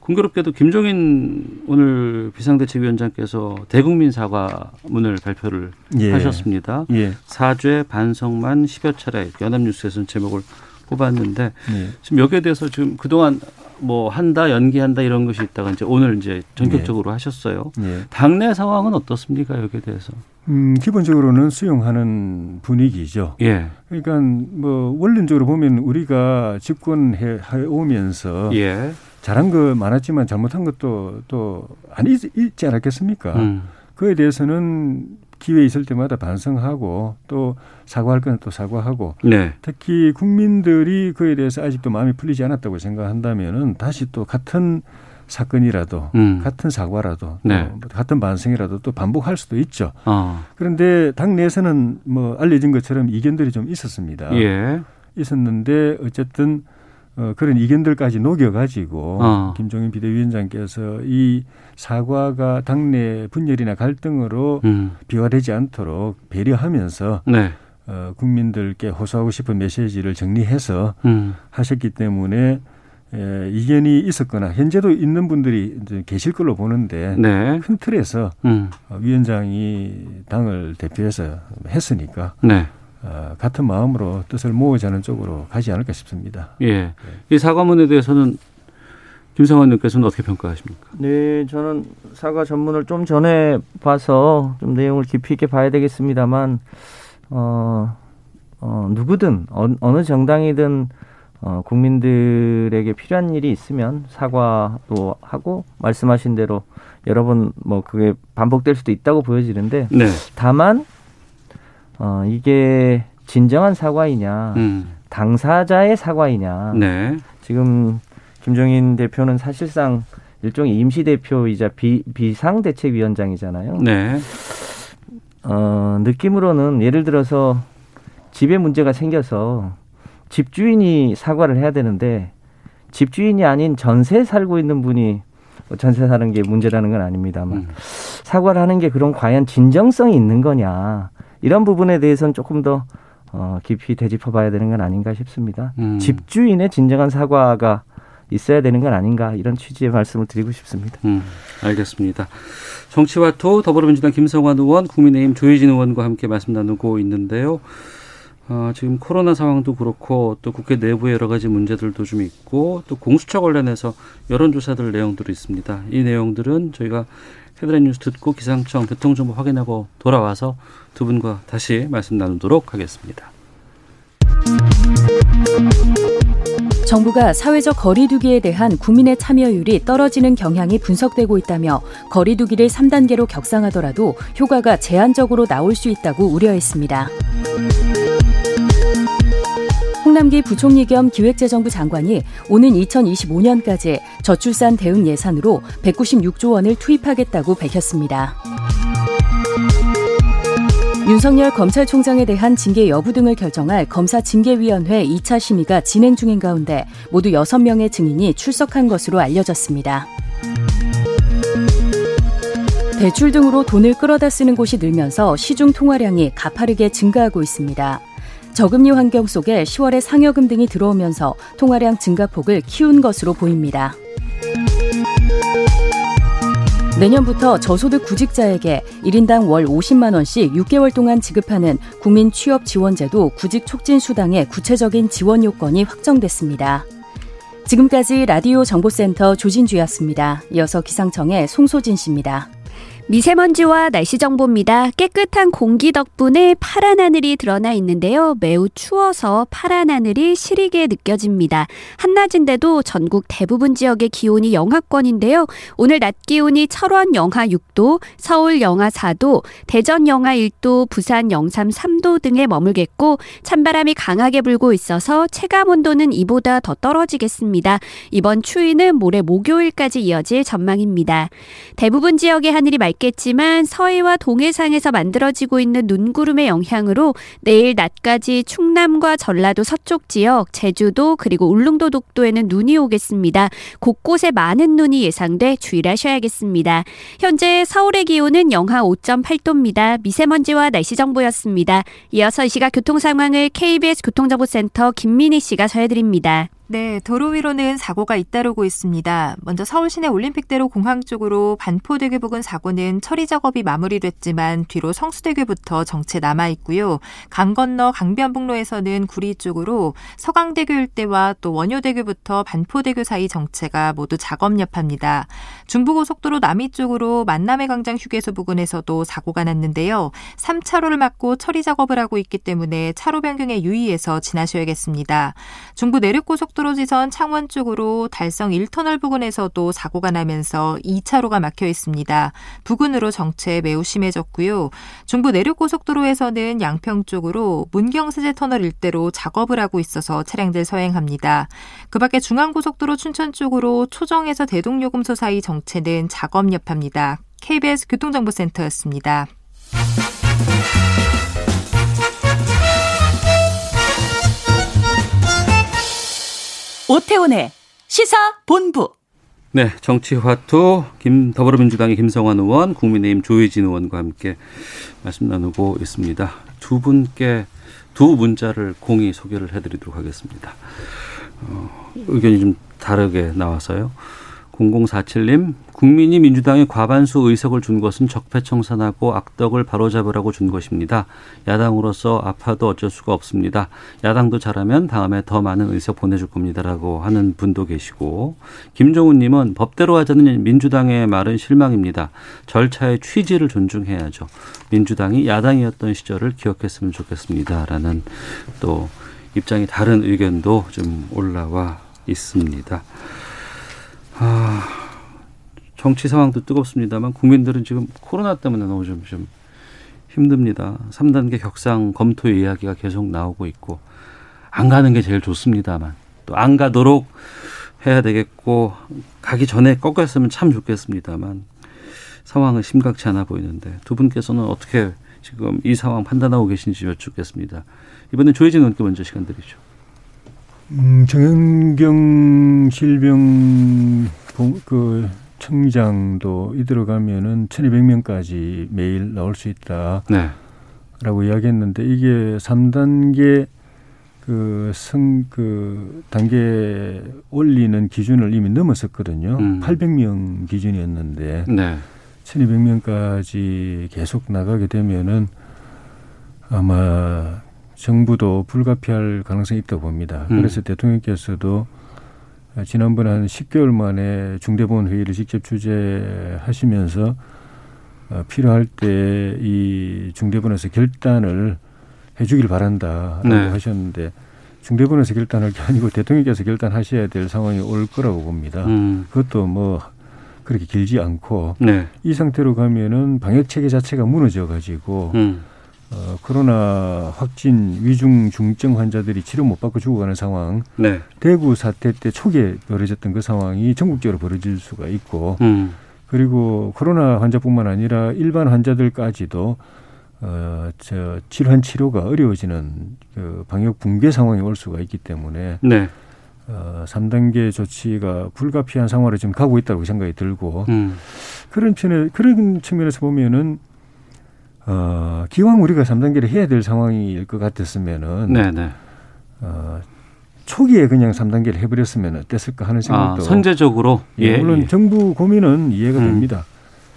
공교롭게도 김종인 오늘 비상대책위원장께서 대국민 사과문을 발표를 예. 하셨습니다. 예. 사죄 반성만 10여 차례 연합뉴스에서는 제목을 뽑았는데 예. 지금 여기에 대해서 지금 그동안 뭐 한다 연기한다 이런 것이 있다가 이제 오늘 이제 전격적으로 하셨어요. 예. 당내 상황은 어떻습니까 여기에 대해서? 음, 기본적으로는 수용하는 분위기죠. 예, 그러니까 뭐 원론적으로 보면 우리가 집권해 오면서 예, 잘한 거 많았지만 잘못한 것도 또 아니 있지 않았겠습니까? 음, 그에 대해서는 기회 있을 때마다 반성하고 또 사과할 건 또 사과하고 네, 특히 국민들이 그에 대해서 아직도 마음이 풀리지 않았다고 생각한다면은 다시 또 같은 사건이라도 음, 같은 사과라도 네. 또 같은 반성이라도 또 반복할 수도 있죠. 어, 그런데 당내에서는 뭐 알려진 것처럼 이견들이 좀 있었습니다. 예, 있었는데 어쨌든 어, 그런 이견들까지 녹여가지고 어. 김종인 비대위원장께서 이 사과가 당내 분열이나 갈등으로 음, 비화되지 않도록 배려하면서 네, 어, 국민들께 호소하고 싶은 메시지를 정리해서 음, 하셨기 때문에 에, 이견이 있었거나 현재도 있는 분들이 이제 계실 걸로 보는데 네, 큰 틀에서 음, 어, 위원장이 당을 대표해서 했으니까 네, 어, 같은 마음으로 뜻을 모으자는 쪽으로 가지 않을까 싶습니다. 예. 이 사과문에 대해서는 김성환 의원께서는 어떻게 평가하십니까? 네, 저는 사과 전문을 좀 전에 봐서 좀 내용을 깊이 있게 봐야 되겠습니다만, 어, 어 누구든 어, 어느 정당이든 어, 국민들에게 필요한 일이 있으면 사과도 하고 말씀하신 대로 여러 번 뭐 그게 반복될 수도 있다고 보여지는데 네, 다만 어, 이게 진정한 사과이냐, 음, 당사자의 사과이냐, 네, 지금 김종인 대표는 사실상 일종의 임시 대표이자 비, 비상 대책위원장이잖아요. 네, 어, 느낌으로는 예를 들어서 집에 문제가 생겨서 집주인이 사과를 해야 되는데 집주인이 아닌 전세 살고 있는 분이 뭐 전세 사는 게 문제라는 건 아닙니다만 음, 사과를 하는 게 그럼 과연 진정성이 있는 거냐 이런 부분에 대해서는 조금 더 어, 깊이 되짚어 봐야 되는 건 아닌가 싶습니다. 음. 집주인의 진정한 사과가 있어야 되는 건 아닌가 이런 취지의 말씀을 드리고 싶습니다. 음, 알겠습니다. 정치와토 더불어민주당 김성환 의원, 국민의힘 조혜진 의원과 함께 말씀 나누고 있는데요. 어, 지금 코로나 상황도 그렇고 또 국회 내부의 여러 가지 문제들도 좀 있고 또 공수처 관련해서 여론조사들 내용들이 있습니다. 이 내용들은 저희가 헤드라인 뉴스 듣고 기상청 교통정보 확인하고 돌아와서 두 분과 다시 말씀 나누도록 하겠습니다. 정부가 사회적 거리두기에 대한 국민의 참여율이 떨어지는 경향이 분석되고 있다며 거리두기를 3단계로 격상하더라도 효과가 제한적으로 나올 수 있다고 우려했습니다. 홍남기 부총리 겸 기획재정부 장관이 오는 2025년까지 저출산 대응 예산으로 196조 원을 투입하겠다고 밝혔습니다. 윤석열 검찰총장에 대한 징계 여부 등을 결정할 검사 징계위원회 2차 심의가 진행 중인 가운데 모두 6명의 증인이 출석한 것으로 알려졌습니다. 대출 등으로 돈을 끌어다 쓰는 곳이 늘면서 시중 통화량이 가파르게 증가하고 있습니다. 저금리 환경 속에 10월에 상여금 등이 들어오면서 통화량 증가폭을 키운 것으로 보입니다. 내년부터 저소득 구직자에게 1인당 월 50만 원씩 6개월 동안 지급하는 국민 취업 지원제도 구직 촉진 수당의 구체적인 지원 요건이 확정됐습니다. 지금까지 라디오 정보센터 조진주였습니다. 이어서 기상청의 송소진 씨입니다. 미세먼지와 날씨 정보입니다. 깨끗한 공기 덕분에 파란 하늘이 드러나 있는데요. 매우 추워서 파란 하늘이 시리게 느껴집니다. 한낮인데도 전국 대부분 지역의 기온이 영하권인데요. 오늘 낮 기온이 철원 영하 6도, 서울 영하 4도, 대전 영하 1도, 부산 영삼 3도 등에 머물겠고 찬바람이 강하게 불고 있어서 체감 온도는 이보다 더 떨어지겠습니다. 이번 추위는 모레 목요일까지 이어질 전망입니다. 대부분 지역의 하늘이 맑 맑겠지만 서해와 동해상에서 만들어지고 있는 눈구름의 영향으로 내일 낮까지 충남과 전라도 서쪽 지역, 제주도 그리고 울릉도 독도에는 눈이 오겠습니다. 곳곳에 많은 눈이 예상돼 주의를 하셔야겠습니다. 현재 서울의 기온은 영하 5.8도입니다. 미세먼지와 날씨 정보였습니다. 이어서 이 시각 교통 상황을 KBS 교통정보센터 김민희 씨가 전해드립니다. 네, 도로 위로는 사고가 잇따르고 있습니다. 먼저 서울 시내 올림픽대로 공항 쪽으로 반포대교 부근 사고는 처리 작업이 마무리됐지만 뒤로 성수대교부터 정체 남아 있고요. 강 건너 강변북로에서는 구리 쪽으로 서강대교 일대와 또 원효대교부터 반포대교 사이 정체가 모두 작업 여파입니다. 중부고속도로 남이 쪽으로 만남의 광장 휴게소 부근에서도 사고가 났는데요. 3차로를 막고 처리 작업을 하고 있기 때문에 차로 변경에 유의해서 지나셔야겠습니다. 중부 내륙고속 고속도로 지선 창원 쪽으로 달성 1터널 부근에서도 사고가 나면서 2차로가 막혀 있습니다. 부근으로 정체 매우 심해졌고요. 중부 내륙고속도로에서는 양평 쪽으로 문경세제 터널 일대로 작업을 하고 있어서 차량들 서행합니다. 그 밖에 중앙고속도로 춘천 쪽으로 초정에서 대동요금소 사이 정 체는 작업 여파입니다. KBS 교통정보센터였습니다. 오태훈의 시사 본부. 네, 정치화투 김 더불어민주당의 김성환 의원, 국민의힘 조혜진 의원과 함께 말씀 나누고 있습니다. 두 분께 두 문자를 공히 소개를 해드리도록 하겠습니다. 어, 의견이 좀 다르게 나와서요. 0047님, 국민이 민주당에 과반수 의석을 준 것은 적폐청산하고 악덕을 바로잡으라고 준 것입니다. 야당으로서 아파도 어쩔 수가 없습니다. 야당도 잘하면 다음에 더 많은 의석 보내줄 겁니다라고 하는 분도 계시고, 김종훈님은 법대로 하자는 민주당의 말은 실망입니다. 절차의 취지를 존중해야죠. 민주당이 야당이었던 시절을 기억했으면 좋겠습니다라는 또 입장이 다른 의견도 좀 올라와 있습니다. 아, 정치 상황도 뜨겁습니다만 국민들은 지금 코로나 때문에 너무 좀, 좀 힘듭니다. 3단계 격상 검토 이야기가 계속 나오고 있고 안 가는 게 제일 좋습니다만 또 안 가도록 해야 되겠고 가기 전에 꺾였으면 참 좋겠습니다만 상황은 심각치 않아 보이는데 두 분께서는 어떻게 지금 이 상황 판단하고 계신지 여쭙겠습니다. 이번엔 조혜진 의원께 먼저 시간 드리죠. 음, 정은경 실병 그 청장도 이대로 가면은 천이백 명까지 매일 나올 수 있다. 네. 라고 이야기했는데 이게 삼단계 그 성, 그 단계 올리는 기준을 이미 넘었었거든요. 음. 800명 기준이었는데 네. 1200명까지 계속 나가게 되면은 아마 정부도 불가피할 가능성이 있다고 봅니다. 음. 그래서 대통령께서도 지난번 한 10개월 만에 중대본 회의를 직접 주재하시면서 어, 필요할 때 이 중대본에서 결단을 해주길 바란다라고 네. 하셨는데 중대본에서 결단할 게 아니고 대통령께서 결단하셔야 될 상황이 올 거라고 봅니다. 음. 그것도 뭐 그렇게 길지 않고 네. 이 상태로 가면은 방역 체계 자체가 무너져 가지고 음. 어, 코로나 확진 위중 중증 환자들이 치료 못 받고 죽어가는 상황, 네. 대구 사태 때 초기에 벌어졌던 그 상황이 전국적으로 벌어질 수가 있고, 음. 그리고 코로나 환자뿐만 아니라 일반 환자들까지도 어, 저 질환 치료가 어려워지는 그 방역 붕괴 상황이 올 수가 있기 때문에 네. 어, 3단계 조치가 불가피한 상황으로 지금 가고 있다고 생각이 들고 음. 그런 편에 그런 측면에서 보면은 어, 기왕 우리가 3단계를 해야 될 상황일 것 같았으면은 네, 네. 어, 초기에 그냥 3단계를 해버렸으면 어땠을까 하는 아, 생각도 선제적으로 예, 예, 물론 예. 정부 고민은 이해가 음. 됩니다.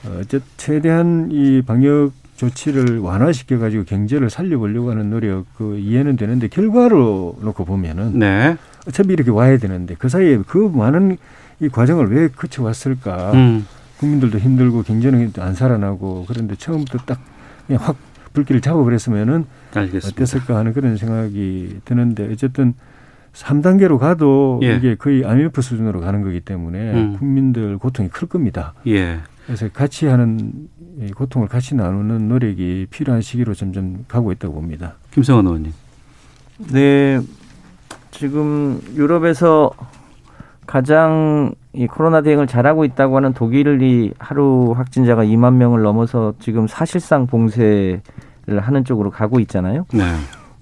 어, 저 최대한 이 방역 조치를 완화시켜 가지고 경제를 살려보려고 하는 노력 그 이해는 되는데 결과로 놓고 보면은 네. 어차피 이렇게 와야 되는데 그 사이에 그 많은 이 과정을 왜 거쳐 왔을까? 음. 국민들도 힘들고 경제는 안 살아나고 그런데 처음부터 딱 그냥 확 불길을 잡아버렸으면은 알겠습니다. 어땠을까 하는 그런 생각이 드는데 어쨌든 3단계로 가도 예. 이게 거의 IMF 수준으로 가는 거기 때문에 음. 국민들 고통이 클 겁니다. 예. 그래서 같이 하는 이 고통을 같이 나누는 노력이 필요한 시기로 점점 가고 있다고 봅니다. 김성원 의원님. 네, 지금 유럽에서 가장 이 코로나 대응을 잘하고 있다고 하는 독일이 하루 확진자가 2만 명을 넘어서 지금 사실상 봉쇄를 하는 쪽으로 가고 있잖아요. 네.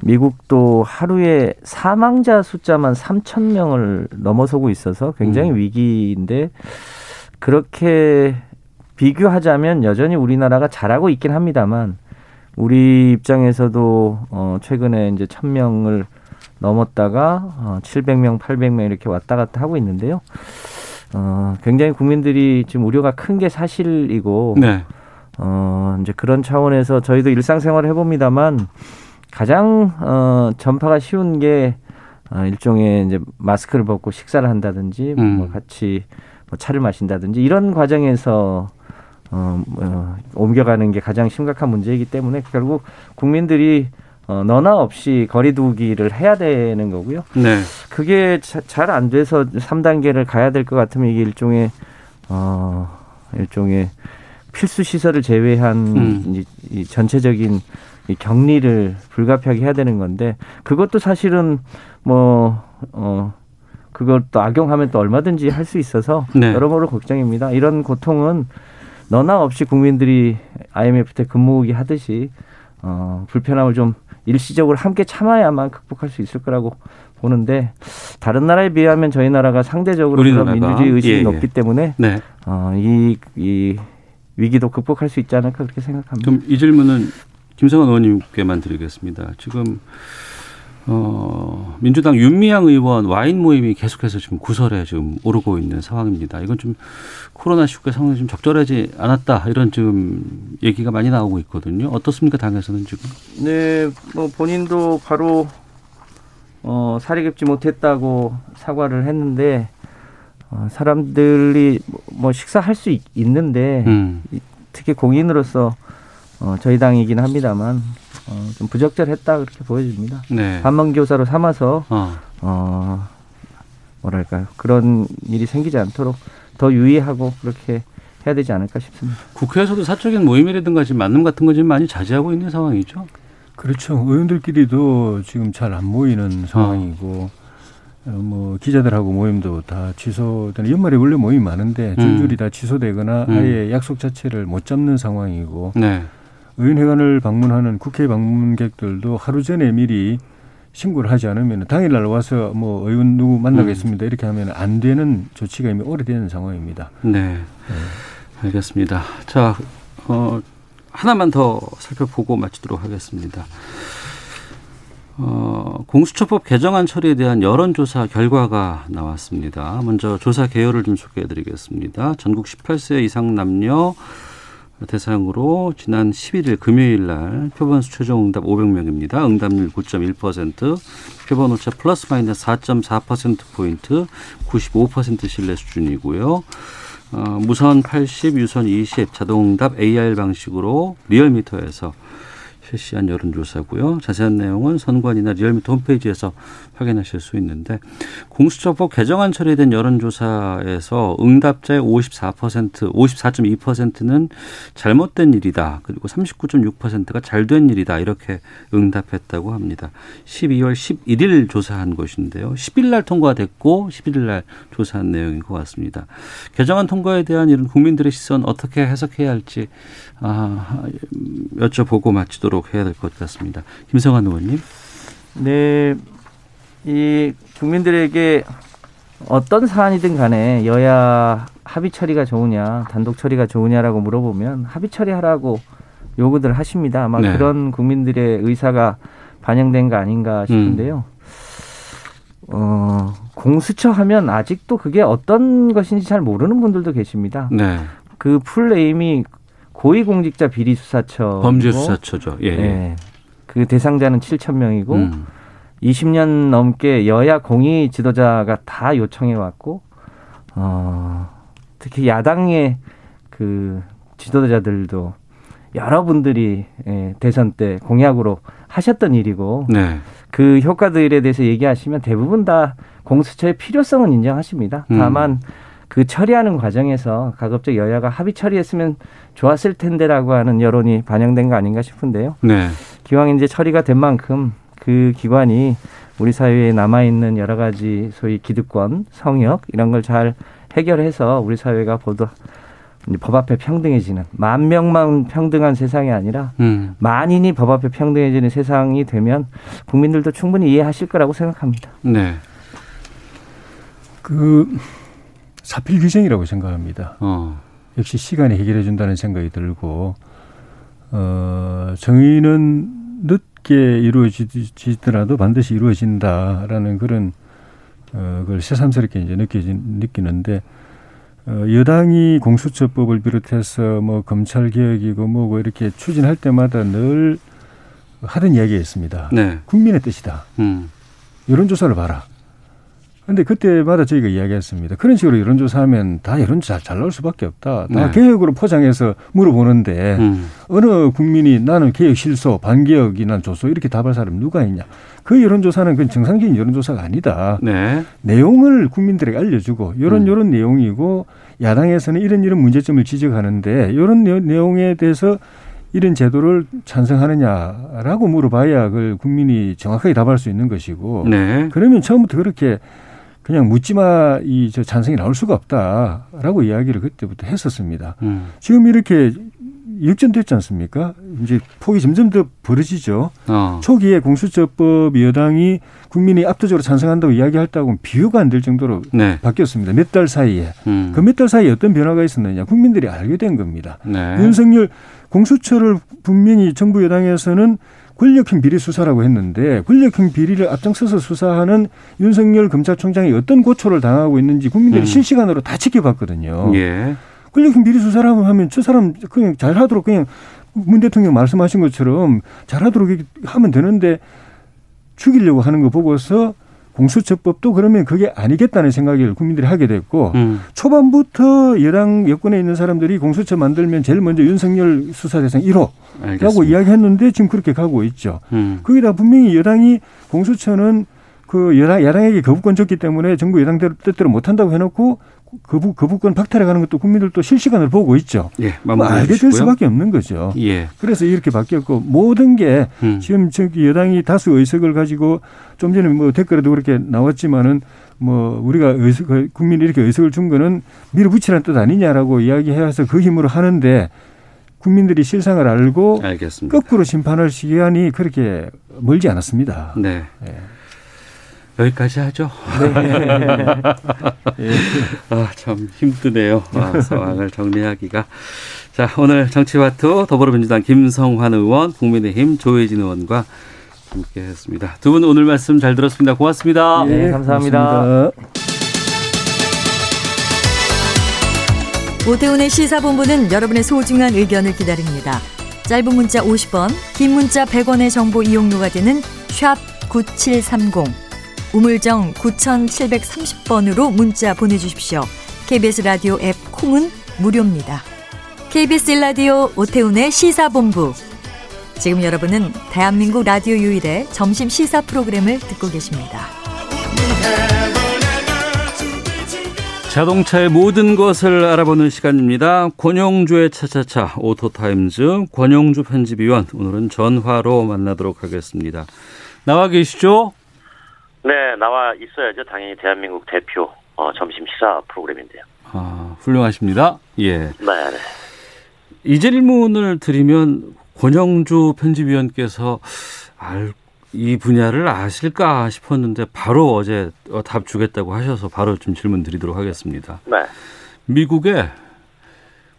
미국도 하루에 사망자 숫자만 3천 명을 넘어서고 있어서 굉장히 음. 위기인데 그렇게 비교하자면 여전히 우리나라가 잘하고 있긴 합니다만 우리 입장에서도 어 최근에 이제 1000명을 넘었다가 어 700명, 800명 이렇게 왔다 갔다 하고 있는데요. 어 굉장히 국민들이 지금 우려가 큰 게 사실이고 네. 어, 이제 그런 차원에서 저희도 일상생활을 해봅니다만 가장 어, 전파가 쉬운 게 어, 일종의 이제 마스크를 벗고 식사를 한다든지 음. 뭐 같이 뭐 차를 마신다든지 이런 과정에서 어, 어, 옮겨가는 게 가장 심각한 문제이기 때문에 결국 국민들이 어, 너나 없이 거리두기를 해야 되는 거고요. 네. 그게 잘 안 돼서 3단계를 가야 될 것 같으면 이게 일종의 어 일종의 필수 시설을 제외한 음. 이, 이 전체적인 이 격리를 불가피하게 해야 되는 건데 그것도 사실은 뭐 어 그것도 악용하면 또 얼마든지 할 수 있어서 네. 여러모로 걱정입니다. 이런 고통은 너나 없이 국민들이 IMF 때 근무기 하듯이 어 불편함을 좀 일시적으로 함께 참아야만 극복할 수 있을 거라고 보는데 다른 나라에 비하면 저희 나라가 상대적으로 그런? 민주주의 의식이 예, 예. 높기 때문에 네. 어, 이, 이 위기도 극복할 수 있지 않을까 그렇게 생각합니다. 그럼 이 질문은 김성원 의원님께만 드리겠습니다. 지금 어, 민주당 윤미향 의원 와인 모임이 계속해서 지금 구설에 지금 오르고 있는 상황입니다. 이건 좀 코로나 19 상황이 좀 적절하지 않았다 이런 지금 얘기가 많이 나오고 있거든요. 어떻습니까 당에서는 지금? 네, 뭐 본인도 바로 어, 사리 겹지 못했다고 사과를 했는데 어, 사람들이 뭐- 뭐 식사할 수 있, 있는데 음. 이- 특히 공인으로서 어, 저희 당이긴 합니다만 어, 좀 부적절했다 그렇게 보여집니다. 네. 반문교사로 삼아서 어. 어, 뭐랄까요 그런 일이 생기지 않도록 더 유의하고 그렇게 해야 되지 않을까 싶습니다. 국회에서도 사적인 모임이라든가 지금 만남 같은 거 지금 많이 자제하고 있는 상황이죠. 그렇죠. 의원들끼리도 지금 잘 안 모이는 상황이고 어, 뭐 기자들하고 모임도 다 취소되는 연말에 원래 모임이 많은데 음. 줄줄이 다 취소되거나 음. 아예 약속 자체를 못 잡는 상황이고 네. 의원회관을 방문하는 국회 방문객들도 하루 전에 미리 신고를 하지 않으면 당일날 와서 뭐 의원 누구 만나겠습니다 이렇게 하면 안 되는 조치가 이미 오래된 상황입니다. 네. 알겠습니다. 자, 어, 하나만 더 살펴보고 마치도록 하겠습니다. 어, 공수처법 개정안 처리에 대한 여론조사 결과가 나왔습니다. 먼저 조사 개요를 좀 소개해 드리겠습니다. 전국 18세 이상 남녀 대상으로 지난 11일 금요일 날 표본수 최종 응답 500명입니다. 응답률 9.1%, 표본 오차 플러스 마이너스 4.4%포인트, 95% 신뢰 수준이고요. 어, 무선 80, 유선 20, 자동응답 ARS 방식으로 리얼미터에서 실시한 여론조사고요. 자세한 내용은 선관위나 리얼미터 홈페이지에서 확인하실 수 있는데 공수처법 개정안 처리된 여론조사에서 응답자의 54%, 54.2%는 잘못된 일이다. 그리고 39.6%가 잘 된 일이다. 이렇게 응답했다고 합니다. 12월 11일 조사한 것인데요. 10일 날 통과됐고 11일 날 조사한 내용인 것 같습니다. 개정안 통과에 대한 이런 국민들의 시선 어떻게 해석해야 할지 아, 여쭤보고 마치도록 해야 될 것 같습니다. 김성환 의원님. 네, 이 국민들에게 어떤 사안이든 간에 여야 합의 처리가 좋으냐, 단독 처리가 좋으냐라고 물어보면 합의 처리하라고 요구들 하십니다. 아마 네. 그런 국민들의 의사가 반영된 거 아닌가 싶은데요. 음. 어, 공수처 하면 아직도 그게 어떤 것인지 잘 모르는 분들도 계십니다. 네. 그 풀네임이 고위공직자 비리수사처 범죄수사처죠. 예. 예. 그 대상자는 7천 명이고 음. 20년 넘게 여야 공의 지도자가 다 요청해 왔고 어, 특히 야당의 그 지도자들도 여러분들이 예, 대선 때 공약으로 하셨던 일이고 네. 그 효과들에 대해서 얘기하시면 대부분 다 공수처의 필요성은 인정하십니다. 음. 다만 음. 그 처리하는 과정에서 가급적 여야가 합의 처리했으면 좋았을 텐데라고 하는 여론이 반영된 거 아닌가 싶은데요. 네. 기왕 이제 처리가 된 만큼 그 기관이 우리 사회에 남아 있는 여러 가지 소위 기득권, 성역 이런 걸 잘 해결해서 우리 사회가 보다 법 앞에 평등해지는 만 명만 평등한 세상이 아니라 음. 만인이 법 앞에 평등해지는 세상이 되면 국민들도 충분히 이해하실 거라고 생각합니다. 네. 그 사필 규정이라고 생각합니다. 어. 역시 시간이 해결해 준다는 생각이 들고 어, 정의는 늦게 이루어지더라도 반드시 이루어진다라는 그런 어, 그걸 새삼스럽게 이제 느껴진 느끼는데 어, 여당이 공수처법을 비롯해서 뭐 검찰 개혁이고 뭐고 이렇게 추진할 때마다 늘 하던 이야기가 있습니다. 네. 국민의 뜻이다. 음. 여론조사를 봐라. 근데 그때마다 저희가 이야기했습니다. 그런 식으로 여론조사하면 다 여론조사 잘 나올 수밖에 없다. 다 네. 개혁으로 포장해서 물어보는데 음. 어느 국민이 나는 개혁 실소, 반개혁이 난 좋소 이렇게 답할 사람 누가 있냐. 그 여론조사는 그 정상적인 여론조사가 아니다. 네. 내용을 국민들에게 알려주고 이런 음. 이런 내용이고 야당에서는 이런 이런 문제점을 지적하는데 이런 내용에 대해서 이런 제도를 찬성하느냐라고 물어봐야 그걸 국민이 정확하게 답할 수 있는 것이고 네. 그러면 처음부터 그렇게 그냥 묻지마 이 저 찬성이 나올 수가 없다라고 이야기를 그때부터 했었습니다. 음. 지금 이렇게 역전됐지 않습니까? 이제 폭이 점점 더 벌어지죠. 어. 초기에 공수처법 여당이 국민이 압도적으로 찬성한다고 이야기할다고 비교가 안 될 정도로 네. 바뀌었습니다. 몇 달 사이에. 음. 그몇 달 사이에 어떤 변화가 있었느냐. 국민들이 알게 된 겁니다. 네. 윤석열 공수처를 분명히 정부 여당에서는 권력형 비리 수사라고 했는데 권력형 비리를 앞장서서 수사하는 윤석열 검찰총장이 어떤 고초를 당하고 있는지 국민들이 음. 실시간으로 다 지켜봤거든요. 예. 권력형 비리 수사라고 하면 저 사람 그냥 잘하도록 그냥 문 대통령 말씀하신 것처럼 잘하도록 하면 되는데 죽이려고 하는 거 보고서 공수처법도 그러면 그게 아니겠다는 생각을 국민들이 하게 됐고 음. 초반부터 여당 여권에 있는 사람들이 공수처 만들면 제일 먼저 윤석열 수사 대상 1호라고 알겠습니다. 이야기했는데 지금 그렇게 가고 있죠. 음. 거기다 분명히 여당이 공수처는 그 여당, 야당에게 거부권 줬기 때문에 정부 여당 뜻대로 못 한다고 해놓고 거부, 거부권 박탈해 가는 것도 국민들도 실시간으로 보고 있죠. 예, 뭐 알게 될 수밖에 없는 거죠. 예. 그래서 이렇게 바뀌었고 모든 게 음. 지금 저기 여당이 다수 의석을 가지고 좀 전에 뭐 댓글에도 그렇게 나왔지만은 뭐 우리가 의석, 국민이 이렇게 의석을 준 거는 밀어붙이라는 뜻 아니냐라고 이야기해서 그 힘으로 하는데 국민들이 실상을 알고 알겠습니다. 거꾸로 심판할 시간이 그렇게 멀지 않았습니다. 네. 네. 여기까지 하죠. 네. 아, 참 힘드네요. 아, 상황을 정리하기가. 자, 오늘 정치와투 더불어민주당 김성환 의원, 국민의힘 조혜진 의원과 함께 했습니다. 두 분 오늘 말씀 잘 들었습니다. 고맙습니다. 네, 감사합니다. 고맙습니다. 오태훈의 시사본부는 여러분의 소중한 의견을 기다립니다. 짧은 문자 50원, 긴 문자 100원의 정보 이용료가 되는 샵 9730, 우물정 9730번으로 문자 보내주십시오. KBS 라디오 앱 콩은 무료입니다. KBS 라디오 오태훈의 시사본부. 지금 여러분은 대한민국 라디오 유일의 점심 시사 프로그램을 듣고 계십니다. 자동차의 모든 것을 알아보는 시간입니다. 권용주의 차차차 오토타임즈 권용주 편집위원 오늘은 전화로 만나도록 하겠습니다. 나와 계시죠? 네, 나와 있어야죠. 당연히 대한민국 대표 어, 점심 시사 프로그램인데요. 아, 훌륭하십니다. 예. 네, 네. 이 질문을 드리면 권영주 편집위원께서 알, 이 분야를 아실까 싶었는데 바로 어제 답 주겠다고 하셔서 바로 좀 질문 드리도록 하겠습니다. 네. 미국의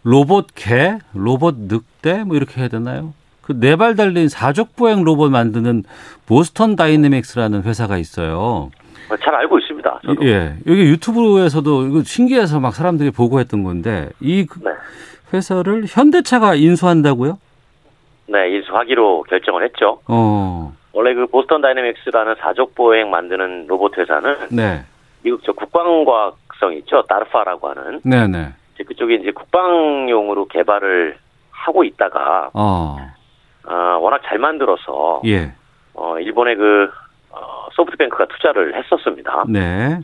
로봇 개, 로봇 늑대 뭐 이렇게 해야 되나요? 그 네 발 달린 사족 보행 로봇 만드는 보스턴 다이내믹스라는 회사가 있어요. 잘 알고 있습니다. 저도. 예. 여기 유튜브에서도 이거 신기해서 막 사람들이 보고했던 건데 이그 네. 회사를 현대차가 인수한다고요? 네, 인수하기로 결정을 했죠. 어. 원래 그 보스턴 다이내믹스라는 사족 보행 만드는 로봇 회사는 네. 미국 저 국방과학성 있죠. 다르파라고 하는 네, 네. 이제 그쪽에 이제 국방용으로 개발을 하고 있다가 어. 어, 워낙 잘 만들어서 예. 어, 일본의 그 어, 소프트뱅크가 투자를 했었습니다. 네.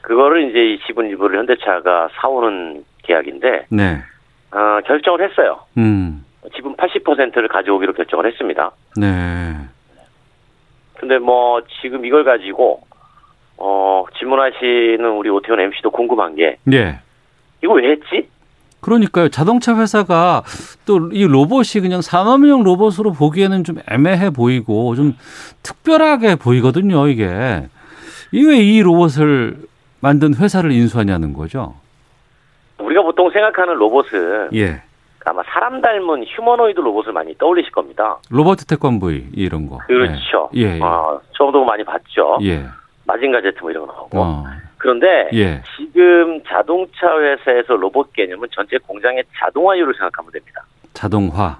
그거를 이제 이 지분 일부를 현대차가 사오는 계약인데 네. 어, 결정을 했어요. 음. 지분 80%를 가져오기로 결정을 했습니다. 네. 근데 뭐 지금 이걸 가지고 어, 질문하시는 우리 오태훈 MC도 궁금한 게 예. 이거 왜 했지? 그러니까요. 자동차 회사가 또 이 로봇이 그냥 산업용 로봇으로 보기에는 좀 애매해 보이고 좀 특별하게 보이거든요, 이게. 이왜 이 로봇을 만든 회사를 인수하냐는 거죠. 우리가 보통 생각하는 로봇은 예. 아마 사람 닮은 휴머노이드 로봇을 많이 떠올리실 겁니다. 로버트 태권브이 이런 거. 그렇죠. 예. 예. 어, 처음도 많이 봤죠. 예. 마징가 제트 뭐 이런 거 나오고. 어. 그런데 예. 지금 자동차 회사에서 로봇 개념은 전체 공장의 자동화율을 생각하면 됩니다. 자동화.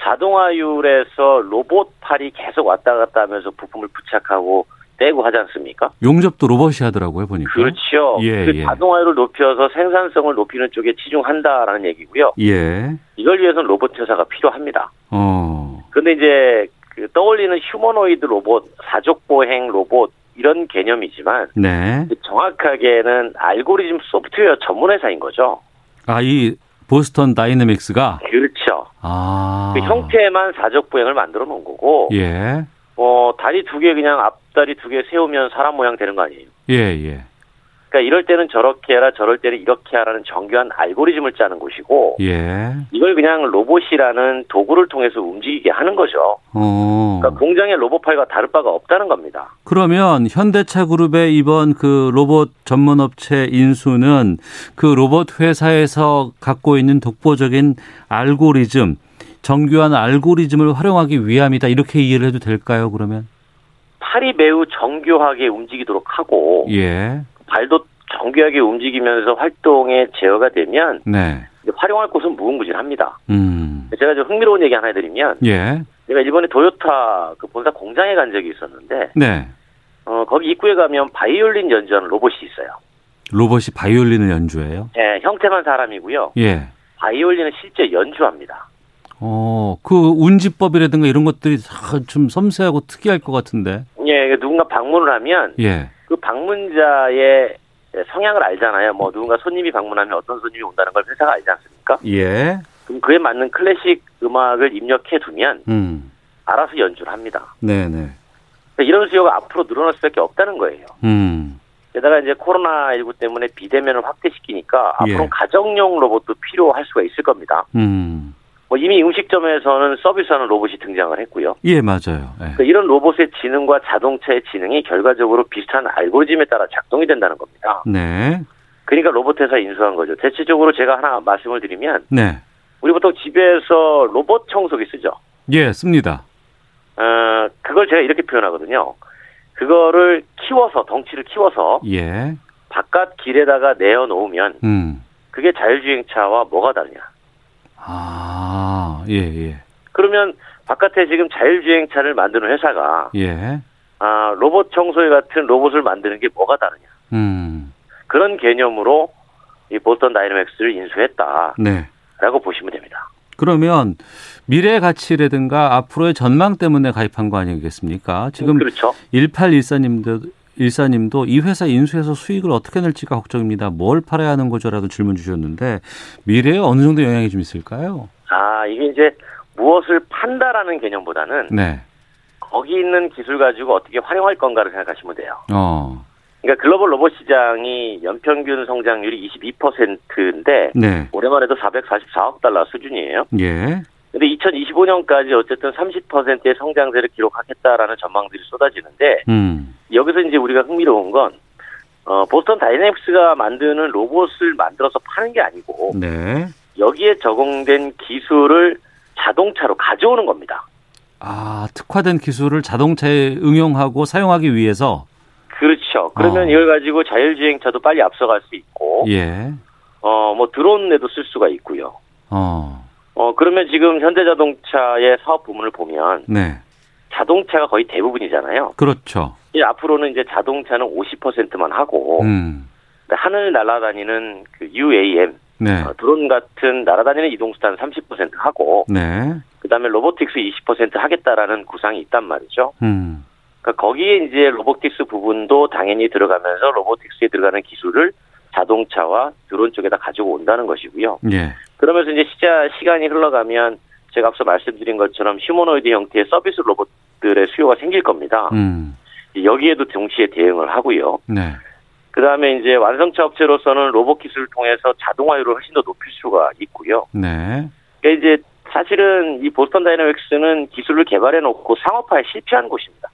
자동화율에서 로봇 팔이 계속 왔다 갔다 하면서 부품을 부착하고 떼고 하지 않습니까? 용접도 로봇이 하더라고요, 보니까. 그렇죠. 예, 그 예. 자동화율을 높여서 생산성을 높이는 쪽에 치중한다라는 얘기고요. 예. 이걸 위해서는 로봇 회사가 필요합니다. 어. 근데 이제 그 떠올리는 휴머노이드 로봇, 사족 보행 로봇 이런 개념이지만 네. 정확하게는 알고리즘 소프트웨어 전문 회사인 거죠. 아, 이 보스턴 다이내믹스가 그렇죠. 아. 그 형태만 사족 보행을 만들어 놓은 거고, 예. 어 다리 두 개 그냥 앞다리 두 개 세우면 사람 모양 되는 거 아니에요? 예, 예. 그러니까 이럴 때는 저렇게 해라, 저럴 때는 이렇게 하라는 정교한 알고리즘을 짜는 곳이고, 예. 이걸 그냥 로봇이라는 도구를 통해서 움직이게 하는 거죠. 어. 그러니까 공장의 로봇팔과 다를 바가 없다는 겁니다. 그러면 현대차 그룹의 이번 그 로봇 전문 업체 인수는 그 로봇 회사에서 갖고 있는 독보적인 알고리즘, 정교한 알고리즘을 활용하기 위함이다. 이렇게 이해를 해도 될까요, 그러면? 팔이 매우 정교하게 움직이도록 하고 예. 발도 정교하게 움직이면서 활동에 제어가 되면 네. 활용할 곳은 무궁무진합니다. 음. 제가 좀 흥미로운 얘기 하나 해드리면 예. 제가 일본의 도요타 그 본사 공장에 간 적이 있었는데 네. 어, 거기 입구에 가면 바이올린 연주하는 로봇이 있어요. 로봇이 바이올린을 연주해요? 예, 형태만 사람이고요. 예. 바이올린은 실제 연주합니다. 어, 그 운지법이라든가 이런 것들이 다 좀 섬세하고 특이할 것 같은데. 예, 누군가 방문을 하면 예. 그 방문자의 성향을 알잖아요. 뭐 누군가 손님이 방문하면 어떤 손님이 온다는 걸 회사가 알지 않습니까? 예. 그럼 그에 맞는 클래식 음악을 입력해 두면 음. 알아서 연주를 합니다. 네, 네. 그러니까 이런 수요가 앞으로 늘어날 수밖에 없다는 거예요. 음. 게다가 이제 코로나19 때문에 비대면을 확대시키니까 예. 앞으로 가정용 로봇도 필요할 수가 있을 겁니다. 음. 뭐 이미 음식점에서는 서비스하는 로봇이 등장을 했고요. 예, 맞아요. 예. 그러니까 이런 로봇의 지능과 자동차의 지능이 결과적으로 비슷한 알고리즘에 따라 작동이 된다는 겁니다. 네. 그러니까 로봇 회사 인수한 거죠. 대체적으로 제가 하나 말씀을 드리면 네. 우리 보통 집에서 로봇 청소기 쓰죠. 예, 씁니다. 어, 그걸 제가 이렇게 표현하거든요. 그거를 키워서 덩치를 키워서 예. 바깥 길에다가 내어 놓으면 음. 그게 자율주행차와 뭐가 다르냐? 아, 예, 예. 그러면 바깥에 지금 자율주행차를 만드는 회사가 예. 아, 로봇 청소기 같은 로봇을 만드는 게 뭐가 다르냐? 음. 그런 개념으로 이 보스턴 다이내믹스를 인수했다라고 네. 보시면 됩니다. 그러면 미래 가치라든가 앞으로의 전망 때문에 가입한 거 아니겠습니까? 지금 그렇죠. 1814님도 일사님도 이 회사 인수해서 수익을 어떻게 낼지가 걱정입니다. 뭘 팔아야 하는 거죠라도 질문 주셨는데 미래에 어느 정도 영향이 좀 있을까요? 아, 이게 이제 무엇을 판다라는 개념보다는 네. 거기 있는 기술 가지고 어떻게 활용할 건가를 생각하시면 돼요. 어. 그러니까 글로벌 로봇 시장이 연평균 성장률이 22%인데 네. 올해만 해도 444억 달러 수준이에요. 예. 근데 2025년까지 어쨌든 30%의 성장세를 기록하겠다라는 전망들이 쏟아지는데 음. 여기서 이제 우리가 흥미로운 건 어, 보스턴 다이내믹스가 만드는 로봇을 만들어서 파는 게 아니고 네. 여기에 적용된 기술을 자동차로 가져오는 겁니다. 아, 특화된 기술을 자동차에 응용하고 사용하기 위해서 그렇죠. 그러면 어. 이걸 가지고 자율주행차도 빨리 앞서갈 수 있고, 예. 어, 뭐 드론에도 쓸 수가 있고요. 어. 어, 그러면 지금 현대자동차의 사업 부문을 보면 네. 자동차가 거의 대부분이잖아요. 그렇죠. 이제 앞으로는 이제 자동차는 50%만 하고 음. 하늘 날아다니는 그 UAM 네. 어, 드론 같은 날아다니는 이동수단 30% 하고 네. 그다음에 로보틱스 20% 하겠다라는 구상이 있단 말이죠. 음. 그러니까 거기에 이제 로보틱스 부분도 당연히 들어가면서 로보틱스에 들어가는 기술을 자동차와 드론 쪽에다 가지고 온다는 것이고요. 예. 그러면서 이제 시자 시간이 흘러가면 제가 앞서 말씀드린 것처럼 휴머노이드 형태의 서비스 로봇들의 수요가 생길 겁니다. 음. 여기에도 동시에 대응을 하고요. 네. 그 다음에 이제 완성차 업체로서는 로봇 기술을 통해서 자동화율을 훨씬 더 높일 수가 있고요. 네. 그러니까 이제 사실은 이 보스턴 다이내믹스는 기술을 개발해 놓고 상업화에 실패한 곳입니다.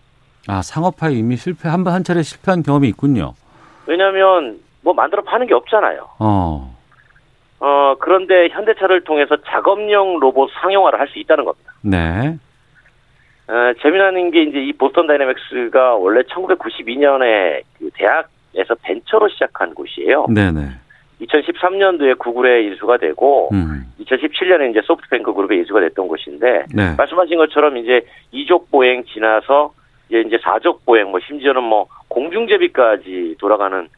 아, 상업화에 이미 실패 한 번 한 차례 실패한 경험이 있군요. 왜냐하면 뭐 만들어 파는 게 없잖아요. 어. 어 그런데 현대차를 통해서 작업용 로봇 상용화를 할 수 있다는 겁니다. 네. 어, 재미나는 게 이제 이 보스턴 다이내믹스가 원래 1992년에 그 대학에서 벤처로 시작한 곳이에요. 네, 네. 2013년도에 구글에 인수가 되고 음. 2017년에 이제 소프트뱅크 그룹에 인수가 됐던 곳인데 네. 말씀하신 것처럼 이제 이족 보행 지나서 이제 이제 사족 보행 뭐 심지어는 뭐 공중제비까지 돌아가는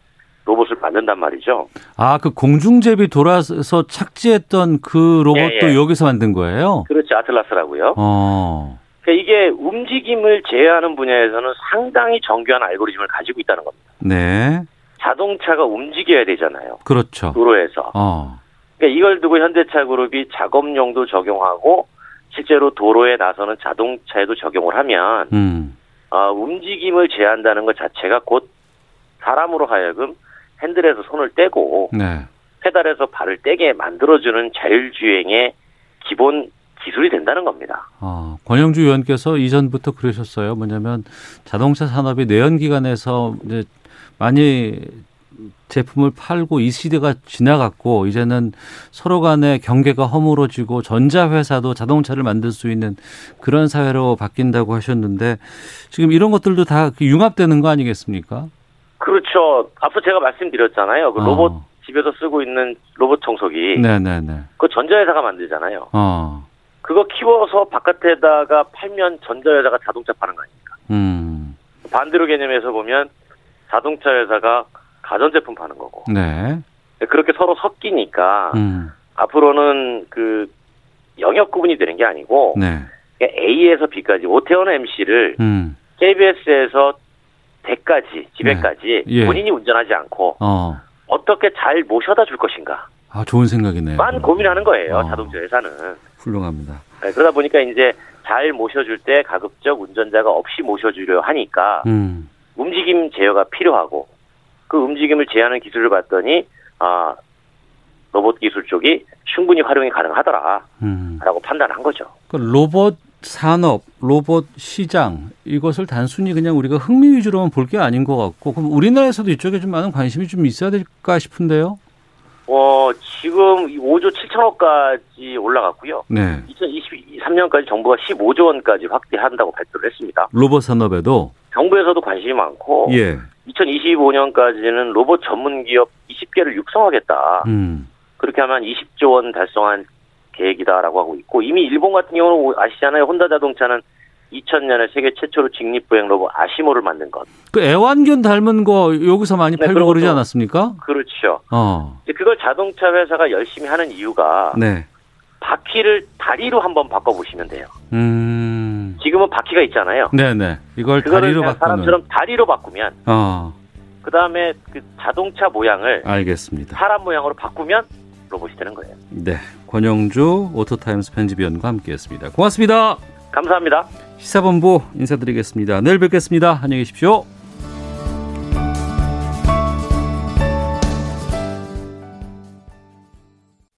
로봇을 만든단 말이죠. 아, 그 공중제비 돌아서 착지했던 그 로봇도 예, 예. 여기서 만든 거예요? 그렇죠 아틀라스라고요. 어. 그러니까 이게 움직임을 제어하는 분야에서는 상당히 정교한 알고리즘을 가지고 있다는 겁니다. 네. 자동차가 움직여야 되잖아요. 그렇죠. 도로에서. 어. 그러니까 이걸 두고 현대차 그룹이 작업용도 적용하고 실제로 도로에 나서는 자동차에도 적용을 하면 음. 어, 움직임을 제한다는 것 자체가 곧 사람으로 하여금 핸들에서 손을 떼고 네. 페달에서 발을 떼게 만들어주는 자율주행의 기본 기술이 된다는 겁니다. 어, 권영주 의원께서 이전부터 그러셨어요. 뭐냐면 자동차 산업이 내연기관에서 이제 많이 제품을 팔고 이 시대가 지나갔고 이제는 서로 간의 경계가 허물어지고 전자회사도 자동차를 만들 수 있는 그런 사회로 바뀐다고 하셨는데 지금 이런 것들도 다 융합되는 거 아니겠습니까? 그렇죠. 앞서 제가 말씀드렸잖아요. 그 어. 로봇 집에서 쓰고 있는 로봇 청소기. 네네네. 그 전자회사가 만들잖아요. 어. 그거 키워서 바깥에다가 팔면 전자회사가 자동차 파는 거 아닙니까? 음. 반대로 개념에서 보면 자동차 회사가 가전제품 파는 거고. 네. 그렇게 서로 섞이니까 음. 앞으로는 그 영역 구분이 되는 게 아니고 네. A에서 B까지 오태원 MC를 음. KBS에서 대까지 집에까지 예. 본인이 운전하지 않고 어. 어떻게 잘 모셔다 줄 것인가 아, 좋은 생각이네요. 만 고민하는 거예요 어. 자동차 회사는 훌륭합니다. 네, 그러다 보니까 이제 잘 모셔줄 때 가급적 운전자가 없이 모셔주려 하니까 음. 움직임 제어가 필요하고 그 움직임을 제어하는 기술을 봤더니 아 로봇 기술 쪽이 충분히 활용이 가능하더라라고 음. 판단한 거죠. 그 로봇 산업, 로봇 시장 이것을 단순히 그냥 우리가 흥미 위주로만 볼 게 아닌 것 같고 그럼 우리나라에서도 이쪽에 좀 많은 관심이 좀 있어야 될까 싶은데요. 어 지금 5조 7천억까지 올라갔고요. 네. 2023 2023년까지 정부가 15조 원까지 확대한다고 발표를 했습니다. 로봇 산업에도 정부에서도 관심이 많고 예. 2025년까지는 로봇 전문 기업 20개를 육성하겠다. 음. 그렇게 하면 20조 원 달성한 계획이다라고 하고 있고 이미 일본 같은 경우는 아시잖아요. 혼다 자동차는 2000년에 세계 최초로 직립보행 로봇 아시모를 만든 것. 그 애완견 닮은 거 여기서 많이 네, 팔고 그러지 않았습니까? 그렇죠. 어. 이제 그걸 자동차 회사가 열심히 하는 이유가 네. 바퀴를 다리로 한번 바꿔보시면 돼요. 음. 지금은 바퀴가 있잖아요. 네네. 이걸 그거를 다리로 바꾸는. 사람처럼 다리로 바꾸면 어. 그 다음에 그 자동차 모양을 알겠습니다. 사람 모양으로 바꾸면 로봇이 되는 거예요. 네. 권용주 오토타임즈 편집위원과 함께했습니다. 고맙습니다. 감사합니다. 시사본부 인사드리겠습니다. 내일 뵙겠습니다. 안녕히 계십시오.